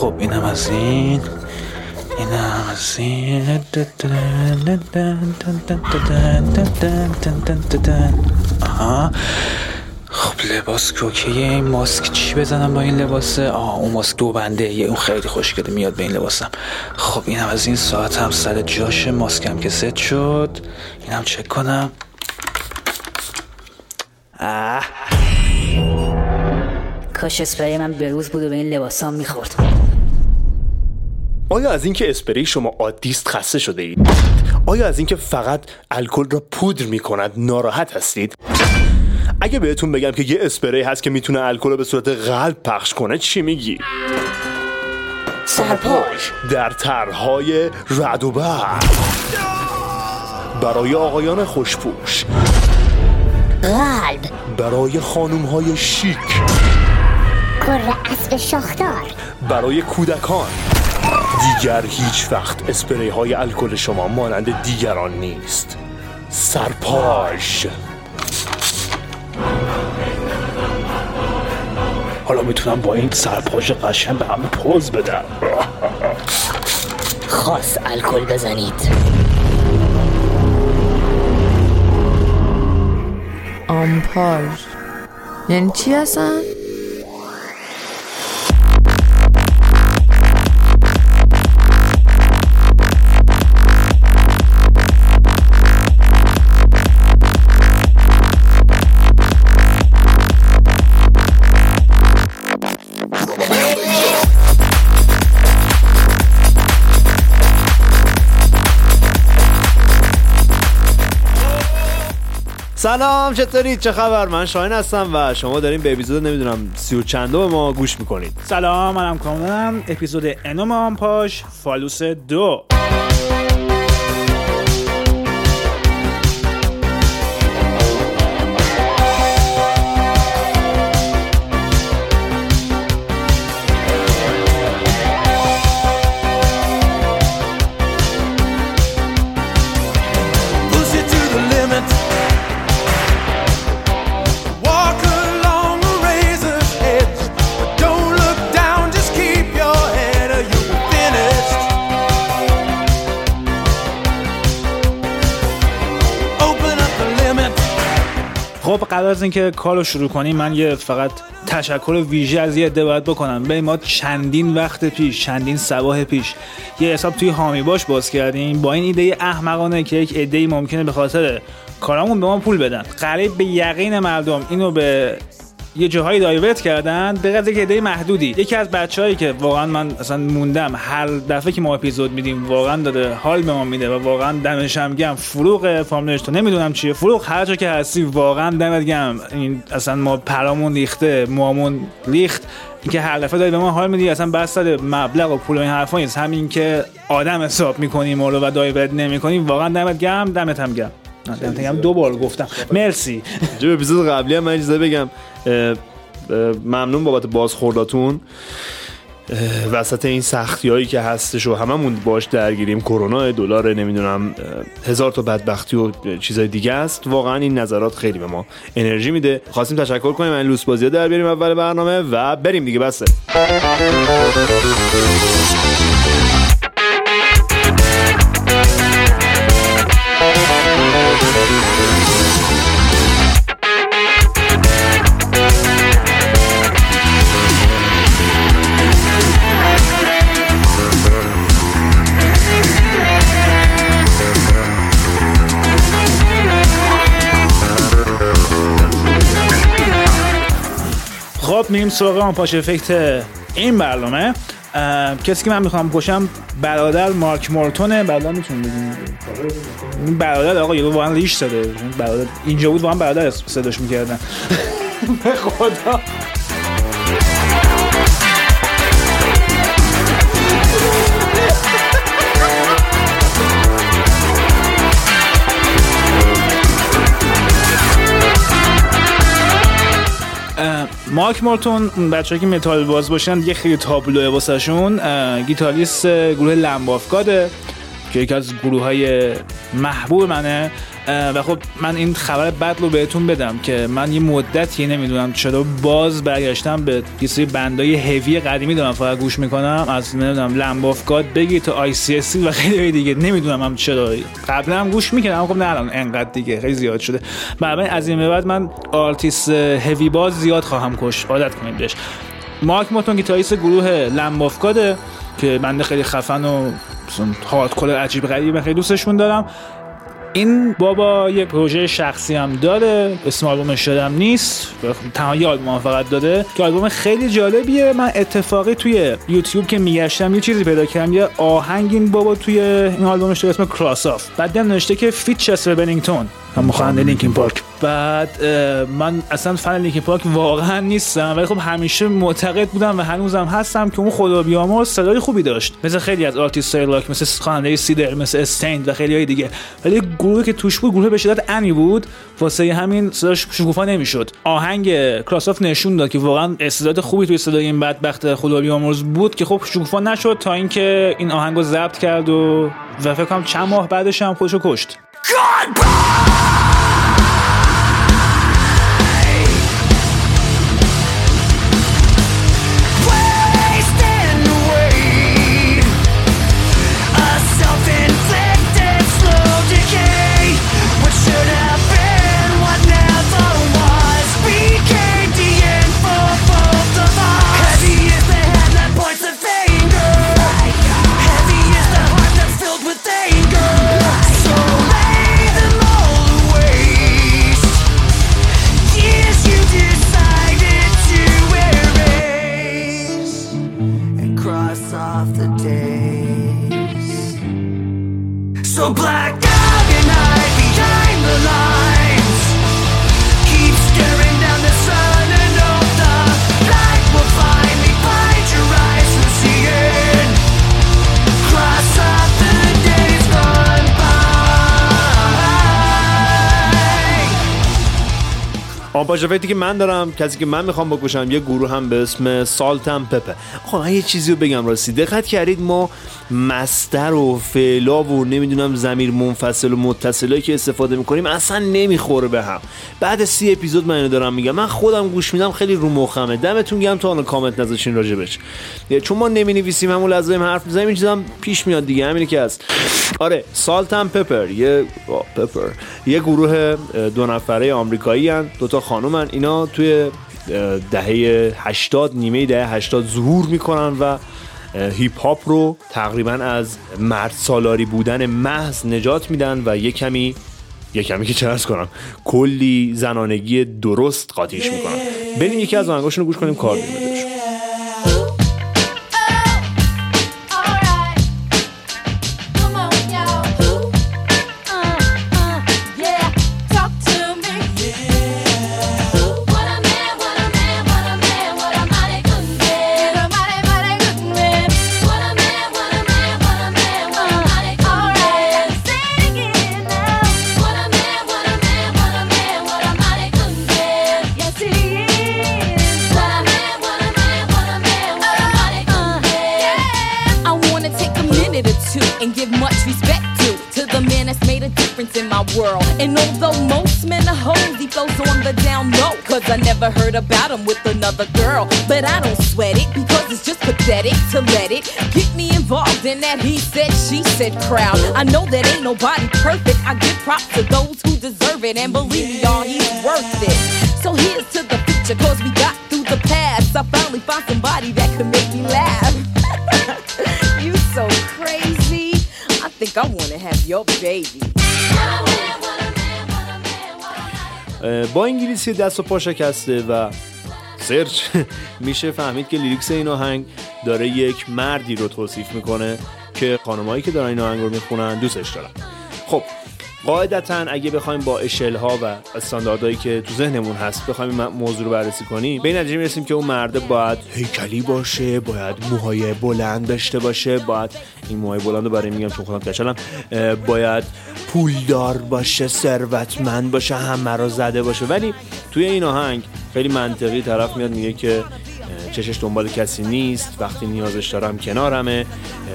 خب اینم از این. اینم از این. آها. خب لباس کوکیه این ماسک چی بزنم با این لباسه؟ آه اون ماسک دو بنده یه اون خیلی خوشگله میاد به این لباسم. خب اینم از این ساعت هم سر جاش ماسکم که ست شد. اینم چک کنم. اه کاش اسپری من به روز بود و به این لباسام می‌خورد. آیا از اینکه اسپری شما عادیست خسته شده اید؟ آیا از اینکه فقط الکل را پودر می کند ناراحت هستید؟ اگه بهتون بگم که یه اسپری هست که می‌تونه الکل رو به صورت قلب پخش کنه چی میگی؟ سرپاش. در طرحهای رد و برق. برای آقایان خوشپوش. قلب. برای خانوم های شیک. کر اسب شاخدار. برای کودکان. دیگر هیچ وقت اسپری های الکل شما مانند دیگران نیست. سرپاش. حالا می‌تونم با این سرپاش قشن به همه پوز بدم. خاص الکل بزنید. آمپاژ. یعنی چی هستن؟ سلام چطورید چه خبر؟ من شاهین هستم و شما داریم به اپیزود نمی‌دونم سی و چندم ما گوش می‌کنید. سلام منم کاملم. اپیزود انوم آمپاش فالوس دو. قبل از اینکه کار رو شروع کنیم من یه فقط تشکر ویژه از یه عده باید بکنم. به ما چندین وقت پیش چندین سباه پیش یه حساب توی هامی باش باز کردیم با این ایده احمقانه که یک عده ممکنه به خاطر کارامون به ما پول بدن. قریب به یقین مردم اینو به یه جاهایی دایورت کردن به قدر که محدودی. یکی از بچههایی که واقعا من اصلا موندم هر دفعه که ما اپیزود میدیم واقعا داره حال به ما میده و واقعا دمش هم گم فروغ فامیلش تو نمی‌دونم چیه. فروغ هر جا که هستی واقعا دمت گم این اصلا ما پرامون ریخته موامون ریخت. اینکه هر دفعه داری به ما حال میدی اصلا بس سر مبلغ و پول و این حرفا نیست. همین که آدم حساب می‌کنیم ما رو و دایورت نمی‌کنیم واقعا دمت گم دمت هم گم گم دو بار گفتم. مرسی. جو اپیزود قبلی هم من اجازه بگم. ممنون بابت بازخورداتون. وسط این سختی هایی که هستش و هممون باش درگیریم. کرونا دلار نمی‌دونم هزار تا بدبختی و چیزای دیگه است. واقعا این نظرات خیلی به ما انرژی میده. خواستیم تشکر کنیم. این لوس بازی ها در بیاریم اول برنامه و بریم دیگه. بسه میریم سراغ آن پاش افکت این برنامه. کسی که من می‌خوام پشم برادر مارک مورتونه. برادر می‌تونم بگیم. این برادر آقا یه واقعا ریش این برادر اینجا بود واقعا برادر صداش می‌کردن. به خدا. مارک مورتون بچه که متال باز باشن یه خیلی تابلوه واسه شون گیتاریست گروه Lamb of God ه که یکی از گروه های محبوب منه. و خب من این خبر بد رو بهتون بدم که من یه مدتی نمی‌دونم چرا باز برگشتم به یه سری band ای heavy قدیمی دارم فقط گوش می‌کنم از نمی‌دونم Lamb of God بگی تا آی سی اس و خیلی دیگه نمی‌دونم هم چرا. قبلا هم گوش می‌کردم خب نه الان انقدر دیگه خیلی زیاد شده. بنابراین از این به بعد من artist heavy باز زیاد خواهم کش عادت کنید بهش. مارک موتون گیتاریست گروه Lamb of God ه که بنده خیلی خفن و hardcore عجیب غریبه خیلی دوستشون دارم. این بابا یه پروژه شخصی هم داره اسم آلبومش یادم نیست تنها یه آلبوم فقط داده که آلبوم خیلی جالبیه. من اتفاقی توی یوتیوب که میگشتم یه چیزی پیدا کردم یه آهنگ این بابا توی این آلبومش داره اسم Cross Off بعد نوشته که feat Chester Bennington هم خواننده Linkin Park. بعد من اصلا fan Linkin Park واقعا نیستم ولی خب همیشه معتقد بودم و هنوزم هستم که اون خدا بیامرز صدای خوبی داشت. مثل خیلی از آرتیست های راک مثل خواننده Seether مثل Staind و خیلی های دیگه. ولی گروهی که توش بود گروه به شدت عنی بود واسه همین صداش شکوفا نمی‌شد. آهنگ Cross Off نشون داد که واقعا استعداد خوبی توی صدای این بدبخت خدا بیامرز بود که خب شکوفا نشد تا اینکه این آهنگو ضبط کرد و و فکر کنم چند ماه بعدش هم خودشو کشت. Yes, آن پاژافتی که من دارم کسی که من می‌خوام بکشم یه گروه هم به اسم سالتم پپه. خب من یه چیزی رو بگم راستی. دقت کردید ما مستر و فعلا و نمی‌دونم زمیر منفصل و متصلایی که استفاده می‌کنیم اصلا نمی‌خوره به هم. بعد سی اپیزود من اینو دارم میگم. من خودم گوش میدم خیلی رو مخمه. دمتون گرم تا الان کامنت نذاشین راجبش چون ما نمی نویسیم همون لحظه هم حرف می‌زنیم این چیزا هم پیش میاد دیگه همینه که هست. آره سالتم پپر. یه پپر. یه گروه دو نفره آمریکایی هن. دو تا خانومن اینا توی دهه 80 نیمه دهه 80 ظهور می‌کنن و هیپ هاپ رو تقریبا از مرد سالاری بودن محض نجات میدن و یه کمی یه کمی که ارز کنم کلی زنانگی درست قاطیش می‌کنن. بریم یکی از آهنگاشون گوش کنیم کار داریم But I don't sweat it because it's just pathetic to let it get me involved in that he said, she said crowd. I know that ain't nobody perfect. I give props to those who deserve it. And believe me, y'all, he's worth it. So here's to the future, cause we got through the past. I finally found somebody that could make me laugh. you so crazy. I think I wanna have your baby. اه، با انگلیسی دست و پا شکسته و search. میشه فهمید که lyrics این آهنگ داره یک مردی رو توصیف می‌کنه که خانمایی که دارن این آهنگ رو می‌خونن دوستش دارن. خب قاعدتا اگه بخوایم با اشل ها و استانداردهایی که تو ذهنمون هست بخوایم موضوع رو بررسی کنیم به نتیجه می‌رسیم که اون مرده باید هیکلی باشه باید موهای بلند داشته باشه باید این موهای بلند رو برای میگم چون خودم کچلم باید پولدار باشه ثروتمند باشه همه رو زده باشه. ولی توی این آهنگ خیلی منطقی طرف میاد میگه که چشش دنبال کسی نیست وقتی نیازش دارم کنارمه.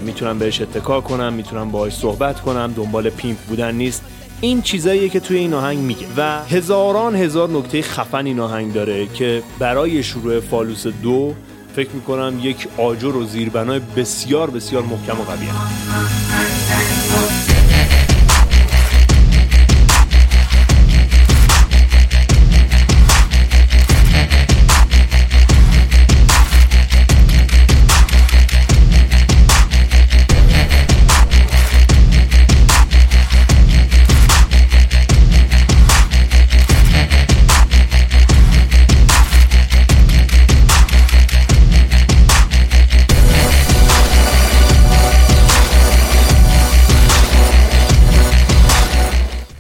می‌تونم بهش اتکا کنم می‌تونم باهاش صحبت کنم دنبال پیمپ بودن نیست. این چیزاییه که توی این آهنگ میگه. و هزاران هزار نکته خفن این آهنگ داره که برای شروع فالوس دو فکر می‌کنم یک آجر و زیربنای بسیار بسیار محکم و قویه.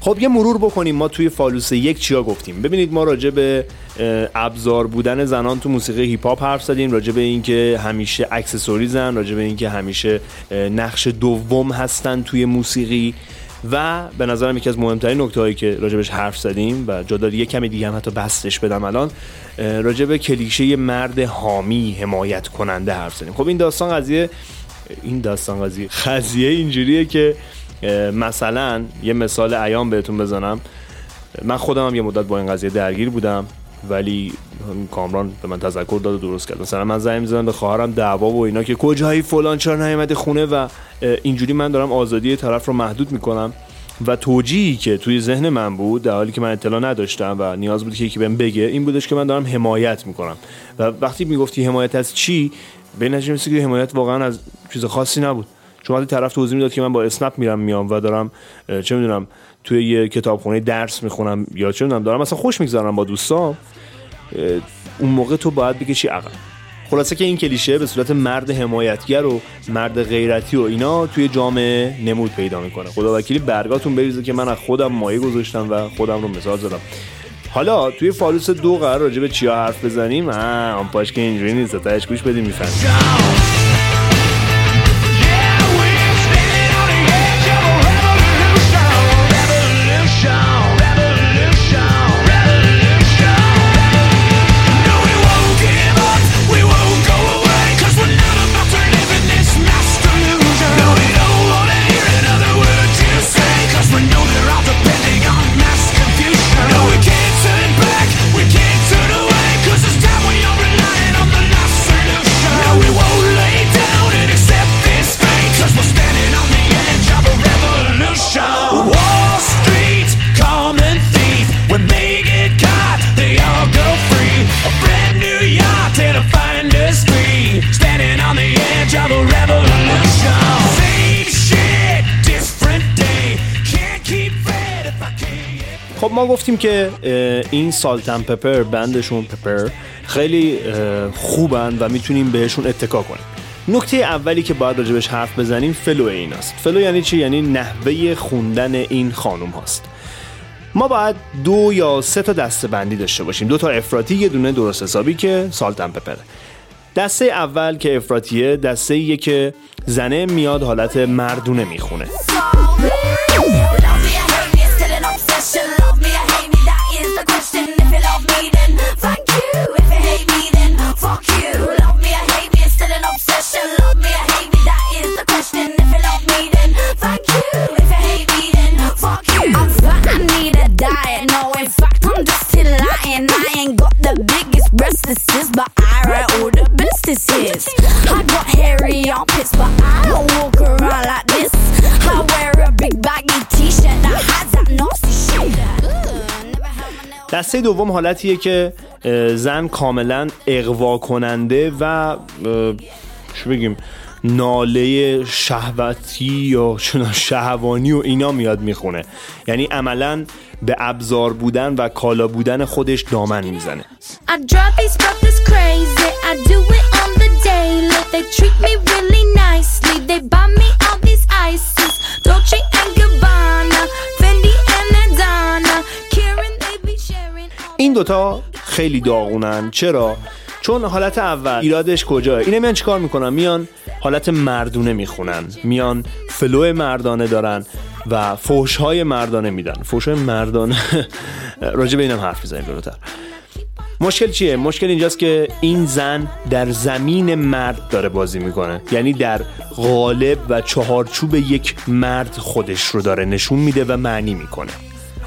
خب یه مرور بکنیم ما توی phallus یک چیا گفتیم. ببینید ما راجع به ابزار بودن زنان تو موسیقی هیپ هاپ حرف زدیم راجع به اینکه همیشه accessories ن راجع به اینکه همیشه نقش دوم هستن توی موسیقی و به نظرم یکی از مهمترین نکته هایی که راجبش حرف زدیم و جا داره یه کمی دیگه هم حتی بسطش بدم الان به کلیشه مرد حامی حمایت کننده حرف زدیم. خب این داستان قضیه این داستان قضیه قضیه اینجوریه که مثلا یه مثال ایام بهتون بزنم. من خودم هم یه مدت با این قضیه درگیر بودم ولی کامران به من تذکر داد و درست کرد. مثلا من زنگ می‌زنم به خواهرم دعوا و اینا که کجایی فلان چرا نیومده خونه و اینجوری من دارم آزادی طرف رو محدود می‌کنم. و توجیهی که توی ذهن من بود در حالی که من اطلاع نداشتم و نیاز بود که یکی بهم بگه این بودش که من دارم حمایت می‌کنم. و وقتی می‌گفتی حمایت از چی؟ به می‌رسی که حمایت واقعا از چیز خاصی نبود. چون وقتی طرف توضیح می‌داد که من با اسنپ میرم میام و دارم چه می‌دونم توی یه کتابخونه درس می‌خونم یا چه می‌دونم دارم مثلا خوش میگذرم با دوستام اون موقع تو باید بکشی عقب. خلاصه که این کلیشه به صورت مرد حمایتگر و مرد غیرتی و اینا توی جامعه نمود پیدا می‌کنه. خدا وکیلی برگاتون بریزه که من از خودم مایه گذاشتم و خودم رو مثال زدم. حالا توی فالوس دو قرار راجع به چیا حرف بزنیم؟ آه آن پاش که اینجوری نیست. تاش گوش بدیم می‌فهمیم. گفتیم که این Salt-N-Pepa band شون Pepa خیلی خوبن و می‌تونیم بهشون اتکا کنیم. نکته اولی که باید راجبش حرف بزنیم flow ایناست. flow یعنی چی؟ یعنی نحوه خوندن این خانم هاست. ما باید دو یا سه تا دسته بندی داشته باشیم. دو تا افراطی یه دونه درست حسابی که Salt-N-Pepa ه. دسته اول که افراطیه دسته که زنه میاد حالت مردونه می‌خونه. I'm fat, I need a diet. No, in fact, I'm just still lying. I ain't got the biggest breasts, this is, but I write all the best is. I got hairy armpits, but I don't walk around like this. I wear a big baggy t-shirt that has that nasty shit. دسته دوم حالتیه که زن کاملا اقوا کننده و چی بگیم ناله شهوتی یا چنان شهوانی و اینا میاد می‌خونه. یعنی عملا به ابزار بودن و کالا بودن خودش دامن می‌زنه. این دوتا خیلی داغونن. چرا؟ چون حالت اول. ایرادش کجاست اینا میان چیکار می‌کنن؟ میان حالت مردونه می‌خونن. میان flow مردانه دارن و فوش های مردانه میدن. فوش های مردانه. راجع به اینم حرف می‌زنیم جلوتر. مشکل چیه؟ مشکل اینجاست که این زن در زمین مرد داره بازی می‌کنه. یعنی در قالب و چهارچوب یک مرد خودش رو داره نشون میده و معنی می‌کنه.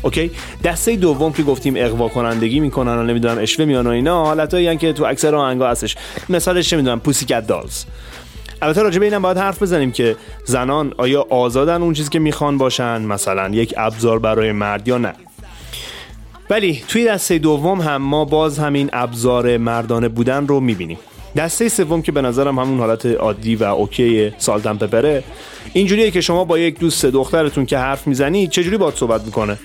OK؟ دسته دوم که گفتیم اغوا کنندگی می‌کنن و نمی‌دونم عشوه میان و اینا حالتایی که تو اکثر آهنگا هستش. مثالش چه می‌دونم Pussycat Dolls البته راجع به اینم باید حرف بزنیم که زنان آیا آزادن اون چیزی که می‌خوان باشن؟ مثلا یک ابزار برای مرد یا نه؟ ولی توی دسته دوم هم ما باز همین ابزار مردانه بودن رو می‌بینیم. دسته سوم که به نظرم همون حالت عادی و OK Salt-N-Pepa ه اینجوریه که شما با یک دوست دخترتون که حرف می‌زنی چجوری باید صحبت می‌کنه؟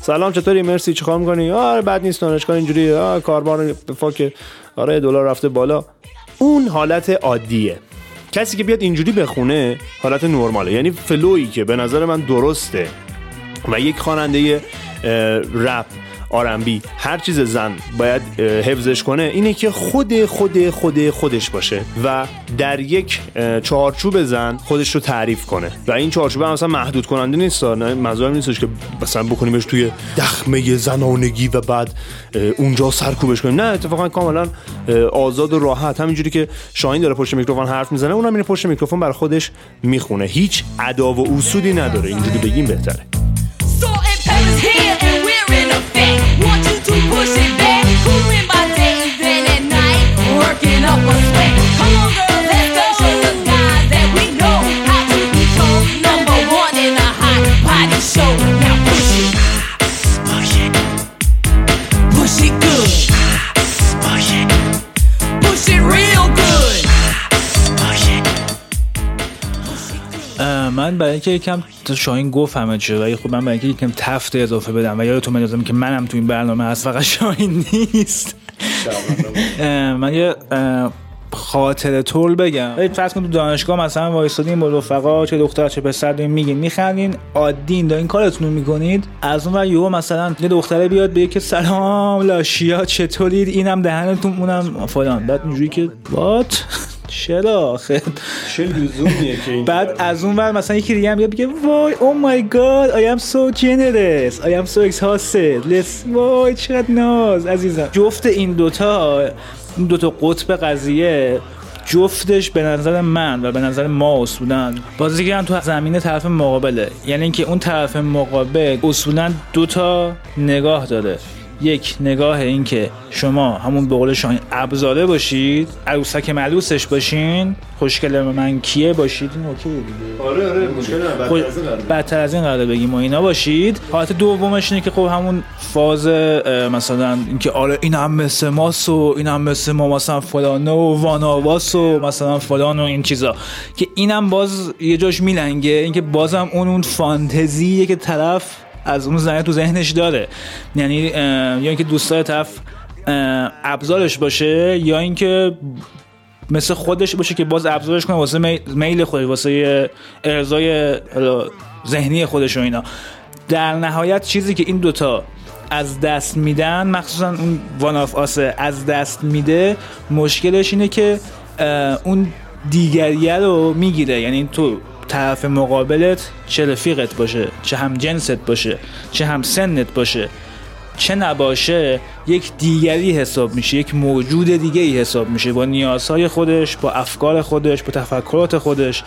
سلام چطوری؟ مرسی. چیکار می‌کنی آره بد نیست. دانشگاه اینجوری. آه کاربار فاک. آره دلار رفته بالا. اون حالت عادیه. کسی که بیاد اینجوری بخونه حالت نرماله. یعنی فلویی که به نظر من درسته. و یک خواننده رپ آرنبی هر چیز زن باید حفظش کنه اینه که خود خود خود خودش باشه و در یک چارچوب زن خودش رو تعریف کنه. و این چارچوب هم مثلا محدود کننده نیست منظورم نیستش که مثلا بکنیمش توی دخمه زنانگی و بعد اونجا سرکوبش کنیم. نه اتفاقا کاملا آزاد و راحت. همینجوری که شاهین داره پشت میکروفون حرف می‌زنه اونم میره پشت میکروفون بر خودش می‌خونه. هیچ ادا و اصولی نداره. اینجوری بگیم بهتره. من برای اینکه یکم شاهین گفت همه چیه ولی خب من برای اینکه یکم تفت اضافه بدم و یادتون بندازم که منم تو این برنامه هست فقط شاهین نیست. من یه خاطر طول بگم. ولی فرض کن تو دانشگاه مثلا وایسادین با رفقا چه دختر چه پسر دارین میگین میخندین عادین دارین کارتون رو می‌کنید. از اون ور یهو مثلا یه دختره بیاد بگه که سلام لاشیا چطورید؟ اینم دهنتون اونم فلان. بعد اینجوری که وات؟ چرا آخه. چه لزومیه که بعد از اون ور مثلا یکی دیگه هم بیاد بگه وای او مای گاد I am so generous I am so exhausted let's وای چقدر ناز عزیزم. جفت این دوتا این دوتا قطب قضیه جفتش به نظر من و به نظر ما اصولا بازیگران تو زمین طرف مقابله یعنی اینکه اون طرف مقابل اصولا دو تا نگاه داره. یک نگاه این که شما همون به قول شاهین ابزاره باشید عروسک ملوسش باشین خوشگل من کیه باشید؟ این اوکی دیگه. آره آره مشکل خب، بدتر از این قراره بگیم. و اینا باشید. حالت دومش اینه که خب همون فاز مثلا اینکه آره این هم مثل ماست و این هم مثل ما مثلا فلانه و واناواس و مثلا فلان و این چیزا. که اینم باز یه جاش میلنگه. اینکه بازم اون اون فانتزیه که طرف از اون زنه تو ذهنش داره. یعنی یا اینکه دوستای طرف ابزارش باشه یا اینکه مثل خودش باشه که باز ابزارش کنه واسه می- میل خودش واسه ارزای ذهنی خودش و اینا. در نهایت چیزی که این دوتا از دست میدن مخصوصا اون وان آف آسه از دست میده مشکلش اینه که اون دیگریه رو می‌گیره. یعنی تو طرف مقابلت چه رفیقت باشه چه هم جنست باشه چه هم سنت باشه. چه نباشه یک دیگری حساب میشه یک موجود دیگه ای حساب میشه. با نیازهای خودش با افکار خودش با تفکرات خودش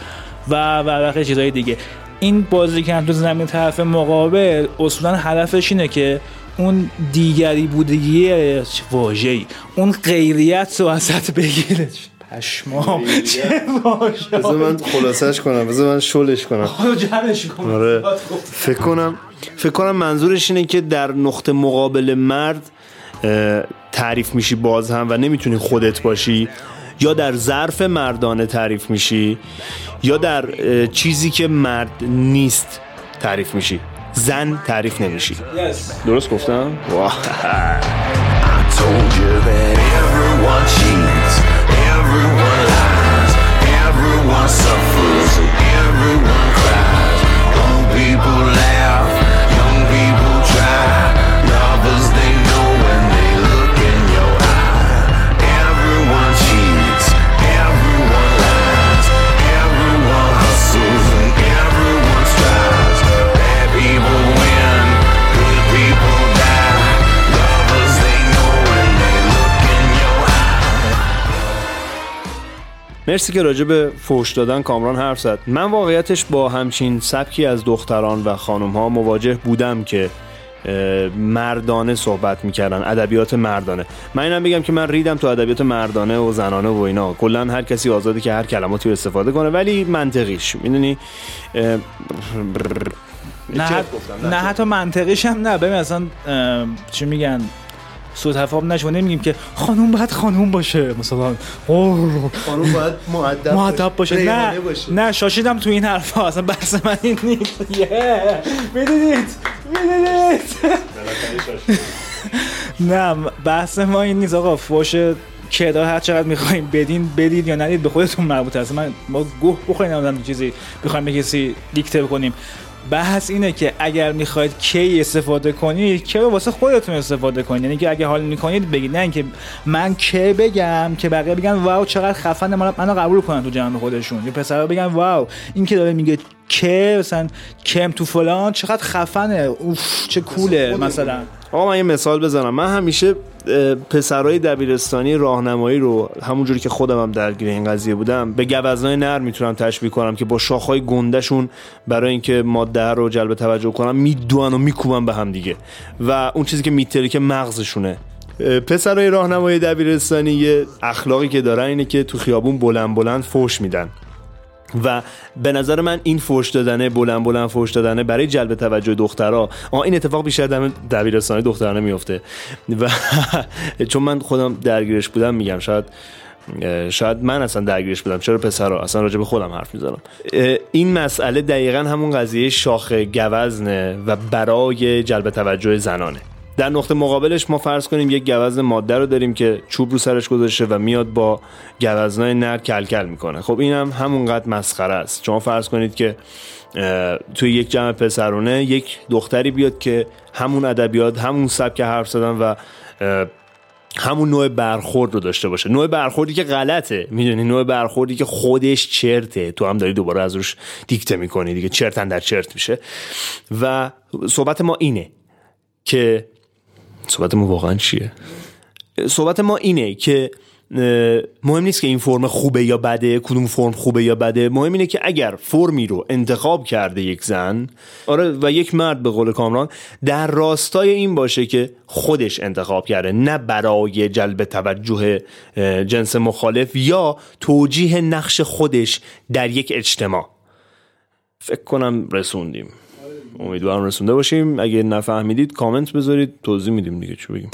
و و بقیه چیزهای دیگه. این بازی که تو زمین طرف مقابل اصولا هدفش اینه که اون دیگری بودگی واژه‌ای اون غیریت رو ازت بگیره. پشمام. چه بذار من خلاصش کنم بذار من شلش کنم. خودو جمعش کن آره. فکر کنم فکر کنم منظورش اینه که در نقطه مقابل مرد تعریف میشی باز هم و نمی‌تونی خودت باشی. یا در ظرف مردانه تعریف میشی یا در چیزی که مرد نیست تعریف میشی. زن تعریف نمیشی. درست گفتم؟ مرسی که راجع به فوش دادن کامران حرف زد. من واقعیتش با همچین سبکی از دختران و خانم ها مواجه بودم که مردانه صحبت می‌کردن ادبیات مردانه. من اینم بگم که من ریدم تو ادبیات مردانه و زنانه و اینا. کلا هر کسی آزاده که هر کلماتی رو استفاده کنه ولی منطقیش می‌دونی؟ نه, حت- نه حتی منطقیش هم نه. ببین اصلا چی میگن؟ سوء تفاهم نشه نمیگیم که خانوم باید خانوم باشه. مثلا خانم باید معدب مؤدب باشه. نه ریحانه باشه. نه شاشیدم تو این حرفا. اصلا بحث من این نیست. یه می‌دونید؟ می‌دونید؟ نه بحث ما این نیست آقا. فوش کدا هر چقدر می‌خوایم بدین بدید یا ندید به خودتون مربوط است من ما گوه بخوریم نمی‌دونم چیزی بخوایم به کسی دیکته کنیم بحث اینه که اگر می‌خواید کی استفاده کنید کی رو واسه خودتون استفاده کنید یعنی که اگه حال می‌کنید بگید نه اینکه من کی بگم که بقیه بگن واو چقدر خفن من منو قبول کنن تو جمع خودشون. یا پسرا بگن واو این که داره میگه که مثلا کم تو فلان چقدر خفنه. اوف چه کوله مثلا. آقا من یه مثال بزنم. من همیشه پسرای دبیرستانی راهنمایی رو همونجوری که خودم هم درگیر این قضیه بودم به گوزنای نر می‌تونم تشبیه کنم که با شاخهای گندهشون برای اینکه ماده رو جلب توجه کنم میدوان و میکوبن به هم دیگه. و اون چیزی که میترکه مغزشونه. اه، پسرای راهنمایی دبیرستانی یه اخلاقی که دارن اینه که تو خیابون بلند بلند فوش میدن. و به نظر من این فوش دادنه بلند بلند فوش دادنه برای جلب توجه دخترها. آه این اتفاق بیشتر در دبیرستانی دخترانه میفته. و چون من خودم درگیرش بودم میگم شاید شاید من اصلا درگیرش بودم. چرا پسرها اصلا راجع به خودم حرف می‌زنم. این مسئله دقیقا همون قضیه شاخ گوزنه و برای جلب توجه زنانه. در نقطه مقابلش ما فرض کنیم یک گوزن ماده رو داریم که چوب رو سرش گذاشته و میاد با گوزنای نر کلکل می‌کنه. خب این هم همونقدر مسخره است. شما فرض کنید که توی یک جمع پسرونه یک دختری بیاد که همون ادبیات همون سبک حرف زدن و همون نوع برخورد رو داشته باشه. نوع برخوردی که غلطه. می‌دونی؟ نوع برخوردی که خودش چرته. تو هم داری دوباره از روش دیکته می‌کنی دیگه. چرتن در چرت میشه. و صحبت ما اینه که صحبت ما واقعا چیه؟ صحبت ما اینه که مهم نیست که این فرم خوبه یا بده کدوم فرم خوبه یا بده. مهم اینه که اگر فرمی رو انتخاب کرده یک زن آره و یک مرد به قول کامران در راستای این باشه که خودش انتخاب کرده نه برای جلب توجه جنس مخالف یا توجیه نقش خودش در یک اجتماع. فکر کنم رسوندیم. امیدوارم رسونده باشیم. اگه نفهمیدید کامنت بذارید توضیح میدیم دیگه چی بگیم.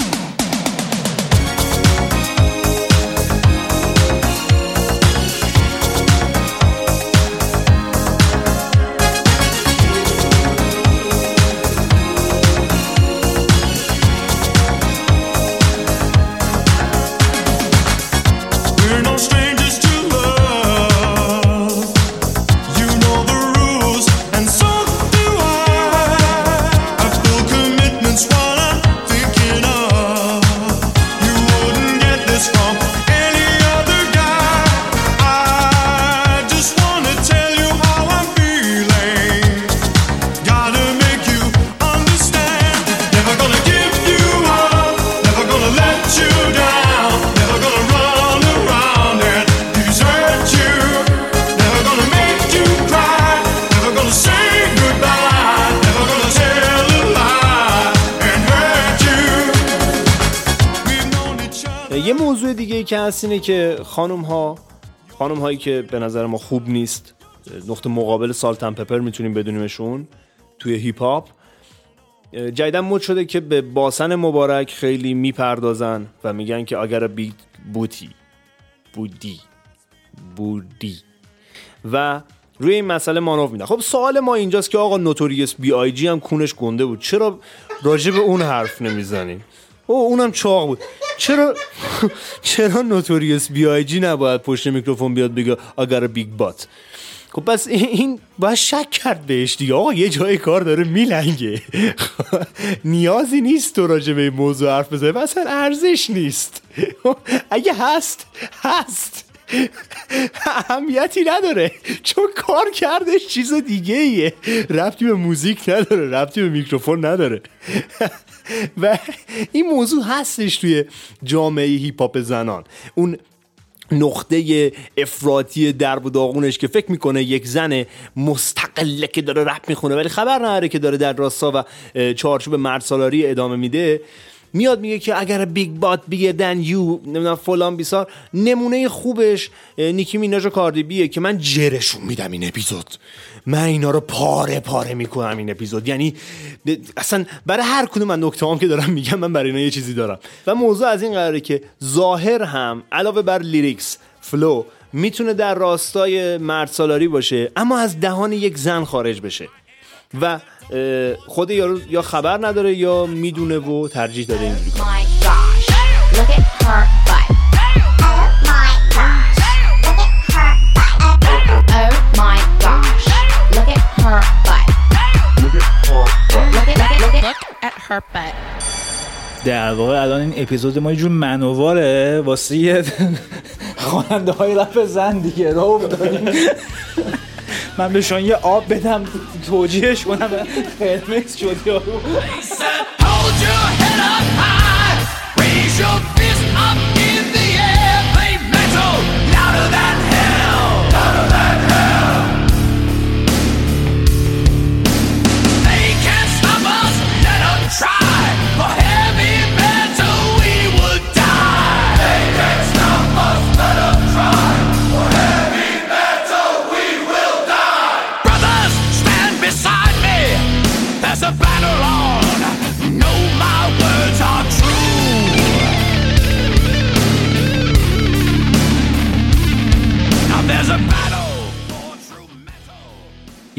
یه موضوع دیگه ای که هست اینه که خانم ها خانم هایی که به نظر ما خوب نیست نقطه مقابل Salt-N-Pepa می‌تونیم بدونیمشون توی هیپ هاپ جدیدن مد شده که به باسن مبارک خیلی می‌پردازن و میگن که اگر big booty بودی بودی. و روی این مسئله مانور میدن. خب سوال ما اینجاست که آقا Notorious B.I.G. هم کونش گنده بود. چرا راجع به اون حرف نمی‌زنیم؟ او اونم چاق بود. چرا چرا Notorious B.I.G. نباید پشت میکروفون بیاد بگه اگر big butt خب پس این- این باید شک کرد بهش دیگه. آقا یه جای کار داره میلنگه. نیازی نیست تو راجع به این موضوع حرف بزنی. و اصلا ارزش نیست. اگه هست هست. اهمیتی نداره. چون کارکردش چیز دیگه ایه ربطی به موزیک نداره ربطی به میکروفون نداره. و این موضوع هستش توی جامعه هیپ هاپ زنان. اون نقطه افراطی درب و داغونش که فکر می‌کنه یک زن مستقله که داره رپ می‌خونه ولی خبر نداره که داره در راستا و چارچوب مرد سالاری ادامه میده. میاد میگه که اگر big butt bigger than you نمی‌دونم فلان بیسار نمونه خوبش نیکی میناژ و کاردی بیه که من جرشون میدم این اپیزود. من اینا رو پاره پاره می‌کنم این اپیزود. یعنی اصلا برای هر کدوم من نکته هم که دارم میگم من برای اینا یه چیزی دارم. و موضوع از این قراره که ظاهر هم علاوه بر lyrics flow می‌تونه در راستای مرد سالاری باشه اما از دهان یک زن خارج بشه. و خود یارو یا خبر نداره یا می‌دونه و ترجیح داده اینجوری. در واقع الان این اپیزود ما یه جور منواره واسه خواننده های رپ زن دیگه رو افتادیم. من به شما یه آب بدم توجیهش کنم قرمز شد یارو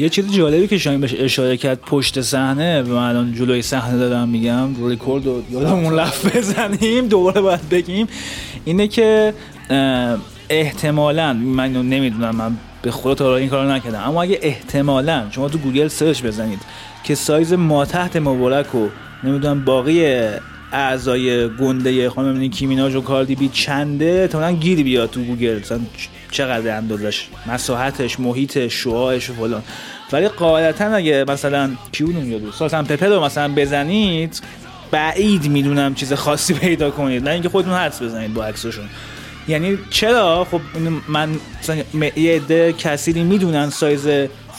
یه چیز جالبی که شاید بهش اشاره کرد پشت صحنه و من الان جلوی صحنه دارم میگم ریکورد رو یادمون رفت بزنیم دوباره باید بگیم. اینه که احتمالا من نمی‌دونم من به خدا تا این کارو نکردم اما اگه احتمالا شما تو گوگل search بزنید که سایز ما تحت مبارک و نمی‌دونم باقی اعضای گنده خانم نیکی میناژ و کاردی بی چنده احتمالاً گیر بیاد تو گوگل. چقدر اندازش مساحتش محیطش شعاعش و فلان. ولی قاعدتا اگه مثلا کیون اون یادو سالتن پپر رو مثلا بزنید بعید می‌دونم چیز خاصی پیدا کنید. نه اینکه خودتون حدس بزنید با عکسشون. یعنی چرا؟ خب من مثلا یه عده کثیری می‌دونن سایز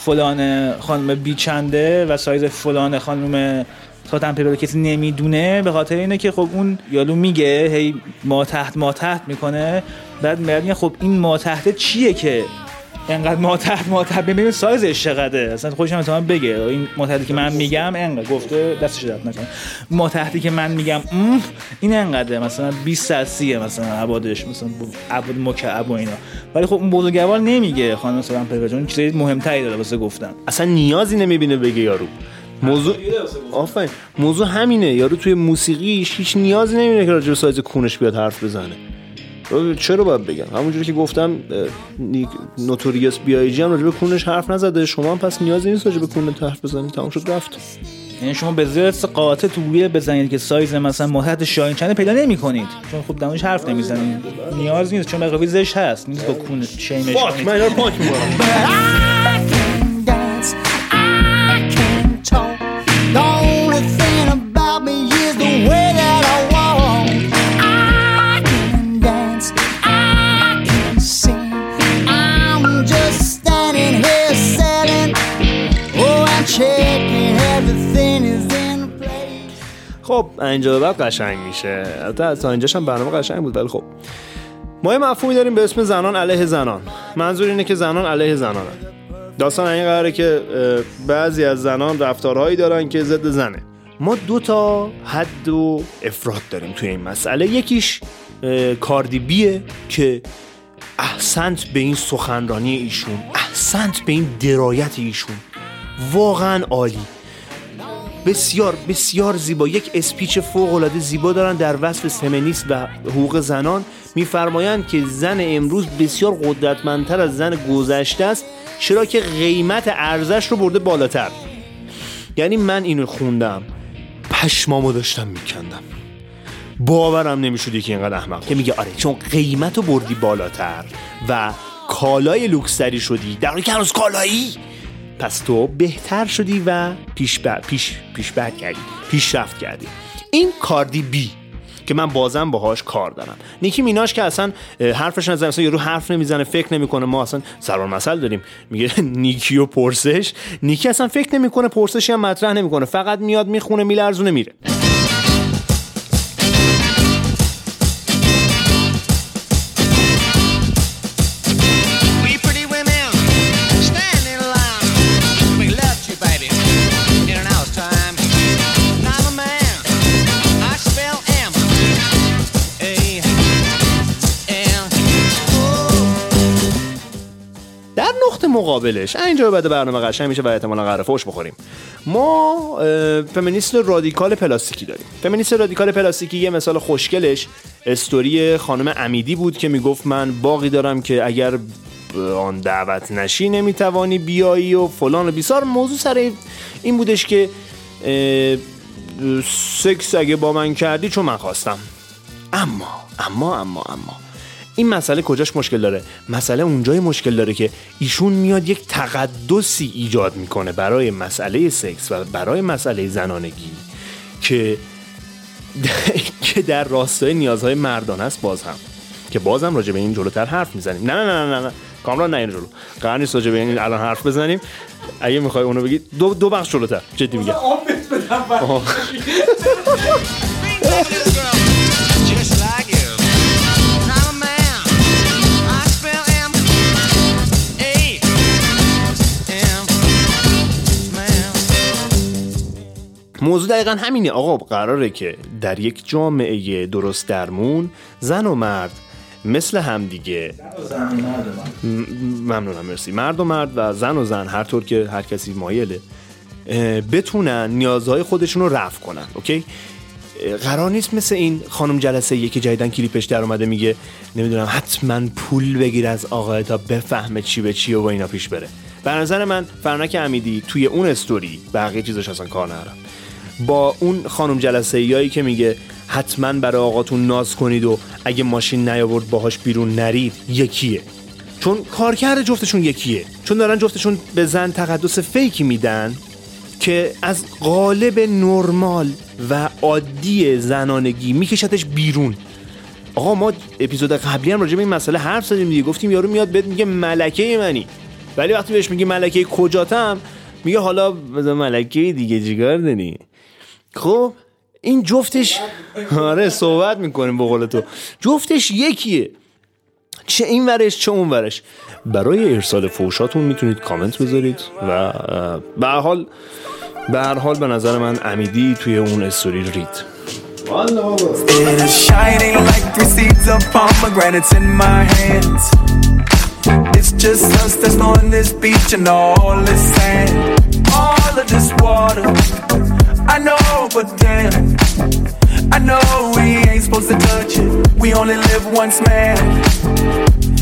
فلان خانم بیچنده و سایز فلان خانم ساتن پیپر رو کسی نمی‌دونه به خاطر اینه که خب اون یالو میگه هی ما تحت ما تحت می‌کنه. بعد میاد میگه خب این ما تحت چیه که؟ انقدر ما تحت ما تحت. ببین سایزش چقدره. اصلا خودش هم بگه. این ما تحتی که من میگم انقدر. گفته دستش درد نکنه. ما تحتی که من میگم این انقدره. مثلا 20 از 30 مثلا عبادش مثلا عباد مکعب و اینا. ولی خب اون بزرگوار نمیگه خانم سلام پیپر چیزی مهمتری داره واسه گفتن. اصلا نیازی نمی‌بینه بگه یارو. موضوع آفرین. موضوع همینه. یارو توی موسیقیش هیچ نیازی نمی‌بینه که راجع به سایز کونش بیاد حرف بزنه. چرا باید بگم؟ همونجوری که گفتم نوتوریوس بیایجی هم راجع به کونش حرف نزده. شما هم پس نیازی نیست راجع به کونت حرف بزنی. تمام شد رفت. یعنی شما به زرس قاطع تو بزنید که سایز مثلا محدد شاهین چنده پیدا نمی کنید چون خب دمش حرف نمی‌زنید نیاز نیست. چون بقیه زش هست. نیست با کون شیمش من اینا رو پاک می‌کنم. خب اینجا به بعد قشنگ میشه. تا اینجاش هم برنامه قشنگ بود ولی خب. ما یه مفهومی داریم به اسم زنان علیه زنان. منظور اینه که زنان علیه زنانن. داستان این قراره که بعضی از زنان رفتارهایی دارن که ضد زنه. ما دو تا حد و افراد داریم توی این مسئله. یکیش اه، کاردی بیه که احسنت به این سخنرانی ایشون احسنت به این درایت ایشون. واقعا عالی. بسیار بسیار زیبا. یک اسپیچ فوق العاده زیبا دارن در وصف فمینیست و حقوق زنان. میفرمایند که زن امروز بسیار قدرتمندتر از زن گذشته است چرا که قیمت ارزش رو برده بالاتر. یعنی من اینو خوندم. پشمامو داشتم میکندم. باورم نمی‌شد که اینقدر احمق که میگه آره چون قیمت رو بردی بالاتر و کالای لوکسری شدی. در حالی که هنوز کالایی؟ پس تو بهتر شدی و پیش ب... پیش پیش بعد کردی. پیشرفت کردی. این کاردی بی که من بازم باهاش کار دارم. نیکی میناش که اصلا حرفش نزن اصلا یارو حرف نمی‌زنه فکر نمی‌کنه. ما اصلا سرور مسئله داریم. میگه نیکی و پرسش. نیکی اصلا فکر نمی‌کنه پرسشی هم مطرح نمی‌کنه. فقط میاد می‌خونه میلرزونه میره. مقابلش. اینجا بعد برنامه قشنگ میشه و احتمالا قرار فوش بخوریم. ما فمینیست رادیکال پلاستیکی داریم. فمینیست رادیکال پلاستیکی یه مثال خوشگلش. استوری خانم امیدی بود که می‌گفت من باغی دارم که اگر آن دعوت نشی نمی‌توانی بیایی و فلان و بیسار. موضوع سر این بودش که سکس اگه با من کردی چون من خواستم. اما اما اما اما این مسئله کجاش مشکل داره؟ مسئله اونجای مشکل داره که ایشون میاد یک تقدسی ایجاد می‌کنه برای مسئله سکس و برای مسئله زنانگی که که در راستای نیازهای مردان است باز هم. که بازم راجع به این جلوتر حرف می‌زنیم. نه نه نه نه نه. کامران نه این جلو. قرار نیست راجع به این الان حرف بزنیم. اگه می‌خوای اونو بگی دو, دو بخش جلوتر. جدی میگم. موضوع دقیقا همینه. آقا قراره که در یک جامعه درست درمون زن و مرد مثل همدیگه م- ممنونم مرسی. مرد و مرد و زن و زن هر طور که هر کسی مایله بتونن نیازهای خودشون رو رفع کنن okay؟ قرار نیست مثل این خانم جلسه یکی جدیدن کلیپش در اومده میگه نمی‌دونم حتما پول بگیر از آقا تا بفهمه چی به چی و با اینا پیش بره. به نظر من فرانک امیدی توی اون استوری بقیه چیزاش اصلا کار ندارم با اون خانم جلسه‌ای که میگه حتما برای آقاتون ناز کنید و اگه ماشین نیاورد باهاش بیرون نرید یکیه. چون کارکرد جفتشون یکیه. چون دارن جفتشون به زن تقدس fake ی میدن که از قالب نرمال و عادی زنانگی میکشتش بیرون. آقا ما اپیزود قبلی هم راجع به این مسئله حرف زدیم دیگه. گفتیم یارو میاد بهت میگه ملکه منی. ولی وقتی بهش میگه ملکه کجاتم میگه حالا بذار ملکه دیگه جیگار داری؟ خب این جفتش آره صحبت می‌کنیم به قول تو. جفتش یکیه. چه این ورش چه اون ورش. برای ارسال فوشاتون می‌تونید کامنت بذارید و به حال به هر حال به نظر من امیدی توی اون استوری رید. I know, but damn. I know we ain't supposed to touch it. We only live once, man.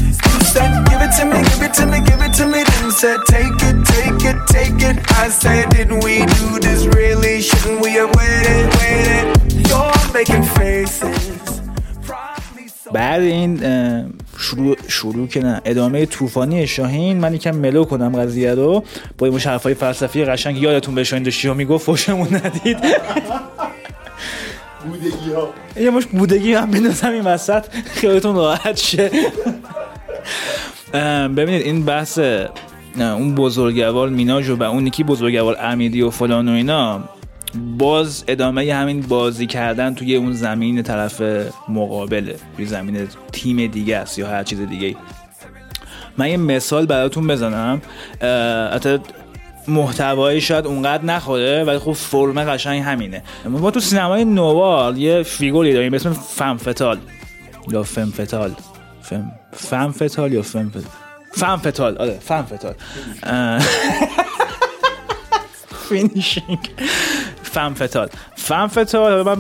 You said, give it to me, give it to me, give it to me. Then said, take it, take it, take it. I said, didn't we do this really? Shouldn't we have waited, waited? You're making faces. Probably so. بعد این اه، شروع شروع که نه. ادامه طوفانی شاهین. من یکم ملو کنم قضیه رو. با این حرفای فلسفی قشنگ یادتون به شاهین داشتی می‌گفت. فوشمون ندید. بودگی ها. یه مش بودگی هم بندازم این وسط. خیالتون راحت شه. ببینید این بحث اون بزرگوار میناژ و اون یکی بزرگوار امیدی و فلان و اینا باز ادامه همین بازی کردن توی اون زمین طرف مقابله توی زمین تیم دیگه است یا هر چیز دیگه من یه مثال براتون بزنم. البته محتوایی شاید اونقدر نخوره ولی خب فرم قشنگ همینه. ما تو سینمای نوال یه فیگوری داریم به اسم فم فتال یا femme fatale femme femme fatale یا femme fatale femme fatale آره femme fatale اه، finishing. femme fatale femme fatale من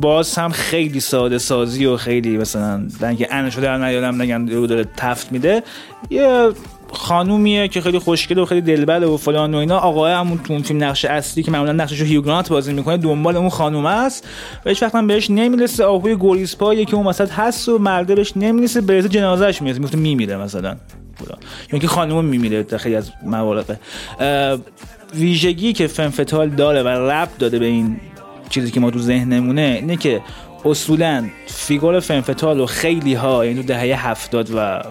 باز هم خیلی ساده سازی و خیلی مثلا در که عنشو در نیارم نگم رو داره تفت میده. یه خانومیه که خیلی خوشگله و خیلی دلبره و فلان و اینا. آقای همون تو اون فیلم نقش اصلی که معمولا نقشش رو هیو گرانت بازی می‌کنه دنبال اون خانومه است. و هیچ وقت بهش نمی‌رسه آهوی گوریسپایی که اون وسط هست و مرده بهش نمی‌رسه برسه جنازهش می‌رسه. میفته میمیره مثلا. خدا. یا اینکه خانم میمیره خیلی از مواقع. ویژگی که فنفتال داره و رب داده به این چیزی که ما تو ذهنمونه اینه که اصولا فیگور فنفتال و خیلی ها یعنی تو دهه هفتاد و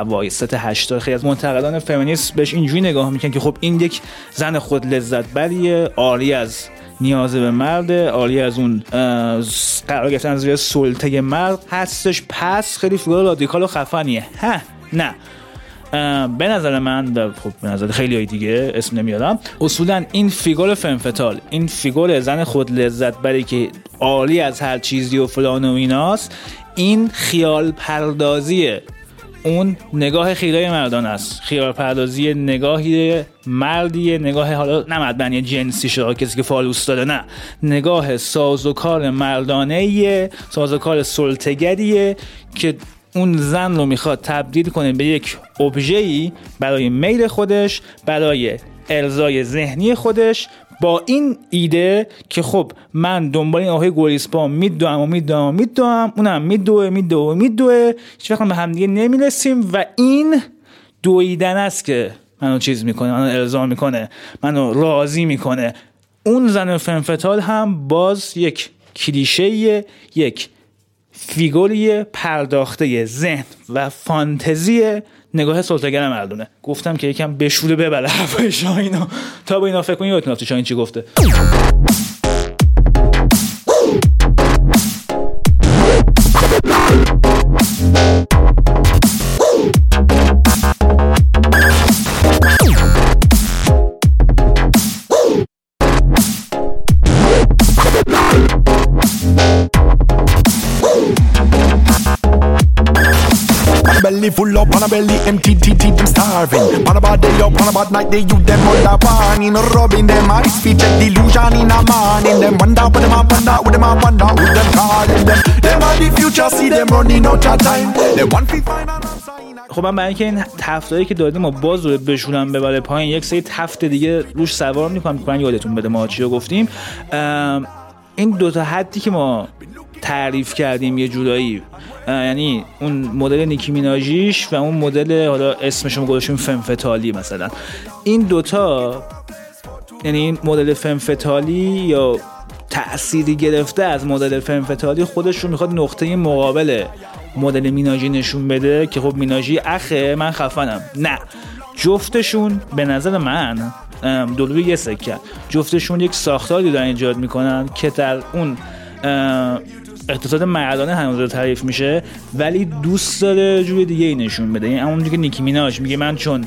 اوایست هشتاد خیلی از منتقدان فمینیست بهش اینجوری نگاه می‌کنن که خب این یک زن خود لذت بریه عاری از نیاز به مرد عاری از اون قرار گرفتن از سلطه مرد. هستش پس خیلی فیگور رادیکال و خفنیه. ها نه. به نظر من و خب به نظر خیلی های دیگه اسم نمیارم. اصولا این فیگور femme fatale این فیگور زن خود لذت بری که عاری از هر چیزی و فلان و ایناست این خیال پردازیه. اون نگاه خیره مردان است. خیال پردازی نگاهی مردیه نگاه حالا نه مردانی جنسی شده کسی که فالوس داره نه. نگاه سازوکار مردانه سازوکار سلطگریه که اون زن رو می‌خواد تبدیل کنه به یک ابژه‌ای برای میل خودش برای ارزای ذهنی خودش با این ایده که خب من دنبال این آقای گوریسپا میدوم و میدوم و میدوم اونم میدوه میدوه میدوه هیچ وقت به همدیگه نمی‌رسیم و این دویدن است که منو چیز می‌کنه منو ارضا می‌کنه منو راضی می‌کنه. اون زن فنفتال هم باز یک کلیشه یک فیگوری پرداخته ذهن و فانتزی نگاه سلطگر مردونه. گفتم که یکم بشوره ببره حرفای شاهینو تا با اینا فکر کنی یادتون چی گفته. Belly full up, on a belly empty, tea, tea, them starving. On a bad day up, on a bad night, they you them all up on. In rubbing them eyes, feet check delusion in a man. In them wonder, put them up, wonder, with them up, wonder, who them calling them. Them are the future, see them running out of time. They want to find a خب من برای اینکه این تفتایی که دادیم و باز رو بشونم ببره پایین یک سری تفت دیگه روش سوار می‌کنم که یادتون بده ما چی رو گفتیم این دوتا حدی که ما تعریف کردیم یه جورایی یعنی اون مدل نیکی میناژیش و اون مدل حالا اسمش رو گذاشتیم فمفتالی مثلا. این دوتا یعنی این مدل فمفتالی یا تأثیری گرفته از مدل فمفتالی خودش رو می‌خواد نقطه مقابل مدل میناژی نشون بده که خب میناژی اخه من خفنم. نه. جفتشون به نظر من دلوی یه سکه. جفتشون یک ساختاری دارن ایجاد می‌کنن که در اون اقتصاد مردانه هنوز داره تعریف میشه ولی دوست داره جوی دیگه ای نشون بده. یعنی همونجوری که نیکی میناژ میگه من چون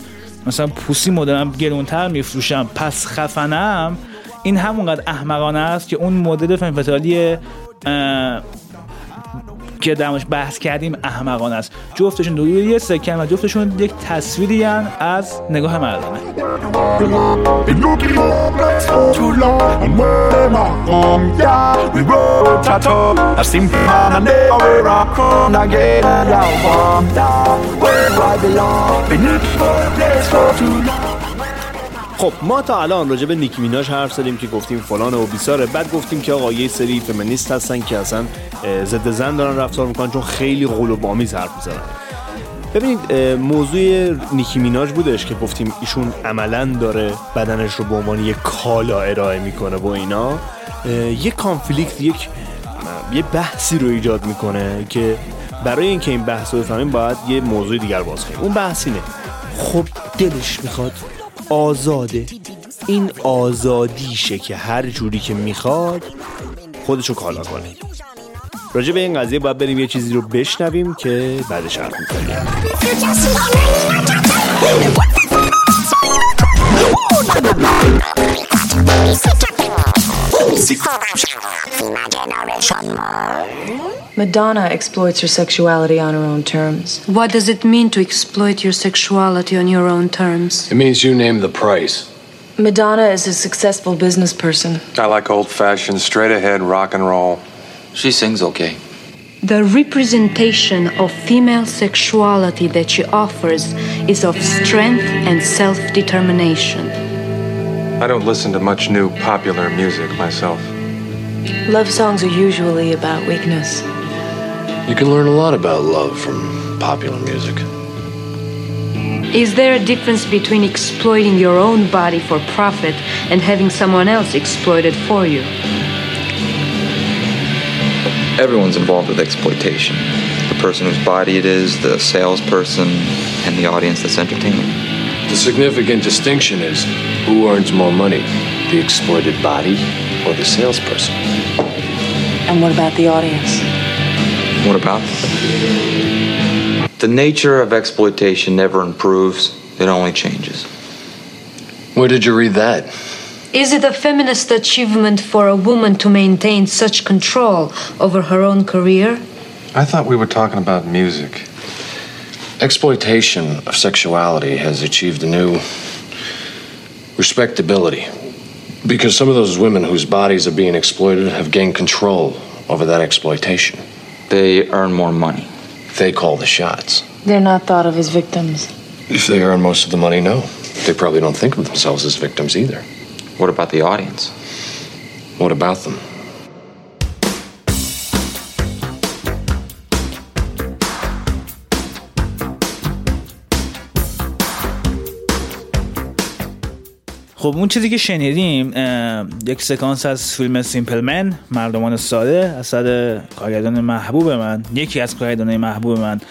مثلا پوسی مدلم گرونتر میفروشم پس خفنم این همونقدر احمقانه است که اون مدل فنفتالی که در موردش بحث کردیم احمقانه است. جفتشون دو یه سکن و جفتشون یک تصویری از نگاه مردانه. خب ما تا الان راجع به نیکی میناژ حرف زدیم که گفتیم فلان و بیساره. بعد گفتیم که آقا یه سری فمینیست هستن که اصلا ضد زن دارن رفتار می‌کنن چون خیلی قلوب آمیز حرف می‌زنن. ببینید موضوع نیکی میناژ بودش که گفتیم ایشون عملا داره بدنش رو به عنوان یک کالا ارائه می‌کنه و اینا. یه کانفلیکت یک یه بحثی رو ایجاد می‌کنه که برای اینکه این بحث رو بفهمیم باید یه موضوع دیگر باز کنیم. اون بحث اینه. خب دلش می‌خواد آزاده. این آزادیشه که هر جوری که می‌خواد خودشو کالا کنه. راجع به این قضیه باید بریم یه چیزی رو بشنویم که بعدش حرف می‌کنیم Madonna exploits her sexuality on her own terms. What does it mean to exploit your sexuality on your own terms? It means you name the price. Madonna is a successful business person. I like old fashioned, straight ahead rock and roll. She sings okay. The representation of female sexuality that she offers is of strength and self determination. I don't listen to much new popular music myself. Love songs are usually about weakness. You can learn a lot about love from popular music. Is there a difference between exploiting your own body for profit and having someone else exploit it for you? Everyone's involved with exploitation. The person whose body it is, the salesperson, and the audience that's entertaining. The significant distinction is who earns more money, the exploited body or the salesperson? And what about the audience? What about? The nature of exploitation never improves, it only changes. Where did you read that? Is it a feminist achievement for a woman to maintain such control over her own career? I thought we were talking about music. Exploitation of sexuality has achieved a new respectability. Because some of those women whose bodies are being exploited have gained control over that exploitation. They earn more money. They call the shots. They're not thought of as victims. If they earn most of the money, no. They probably don't think of themselves as victims either. What about the audience? What about them? خب اون چیزی که شنیدیم یک سکانس از فیلم سیمپل من مردمان ساده اثر کارگردان محبوب من. یکی از کارگردانهای محبوب من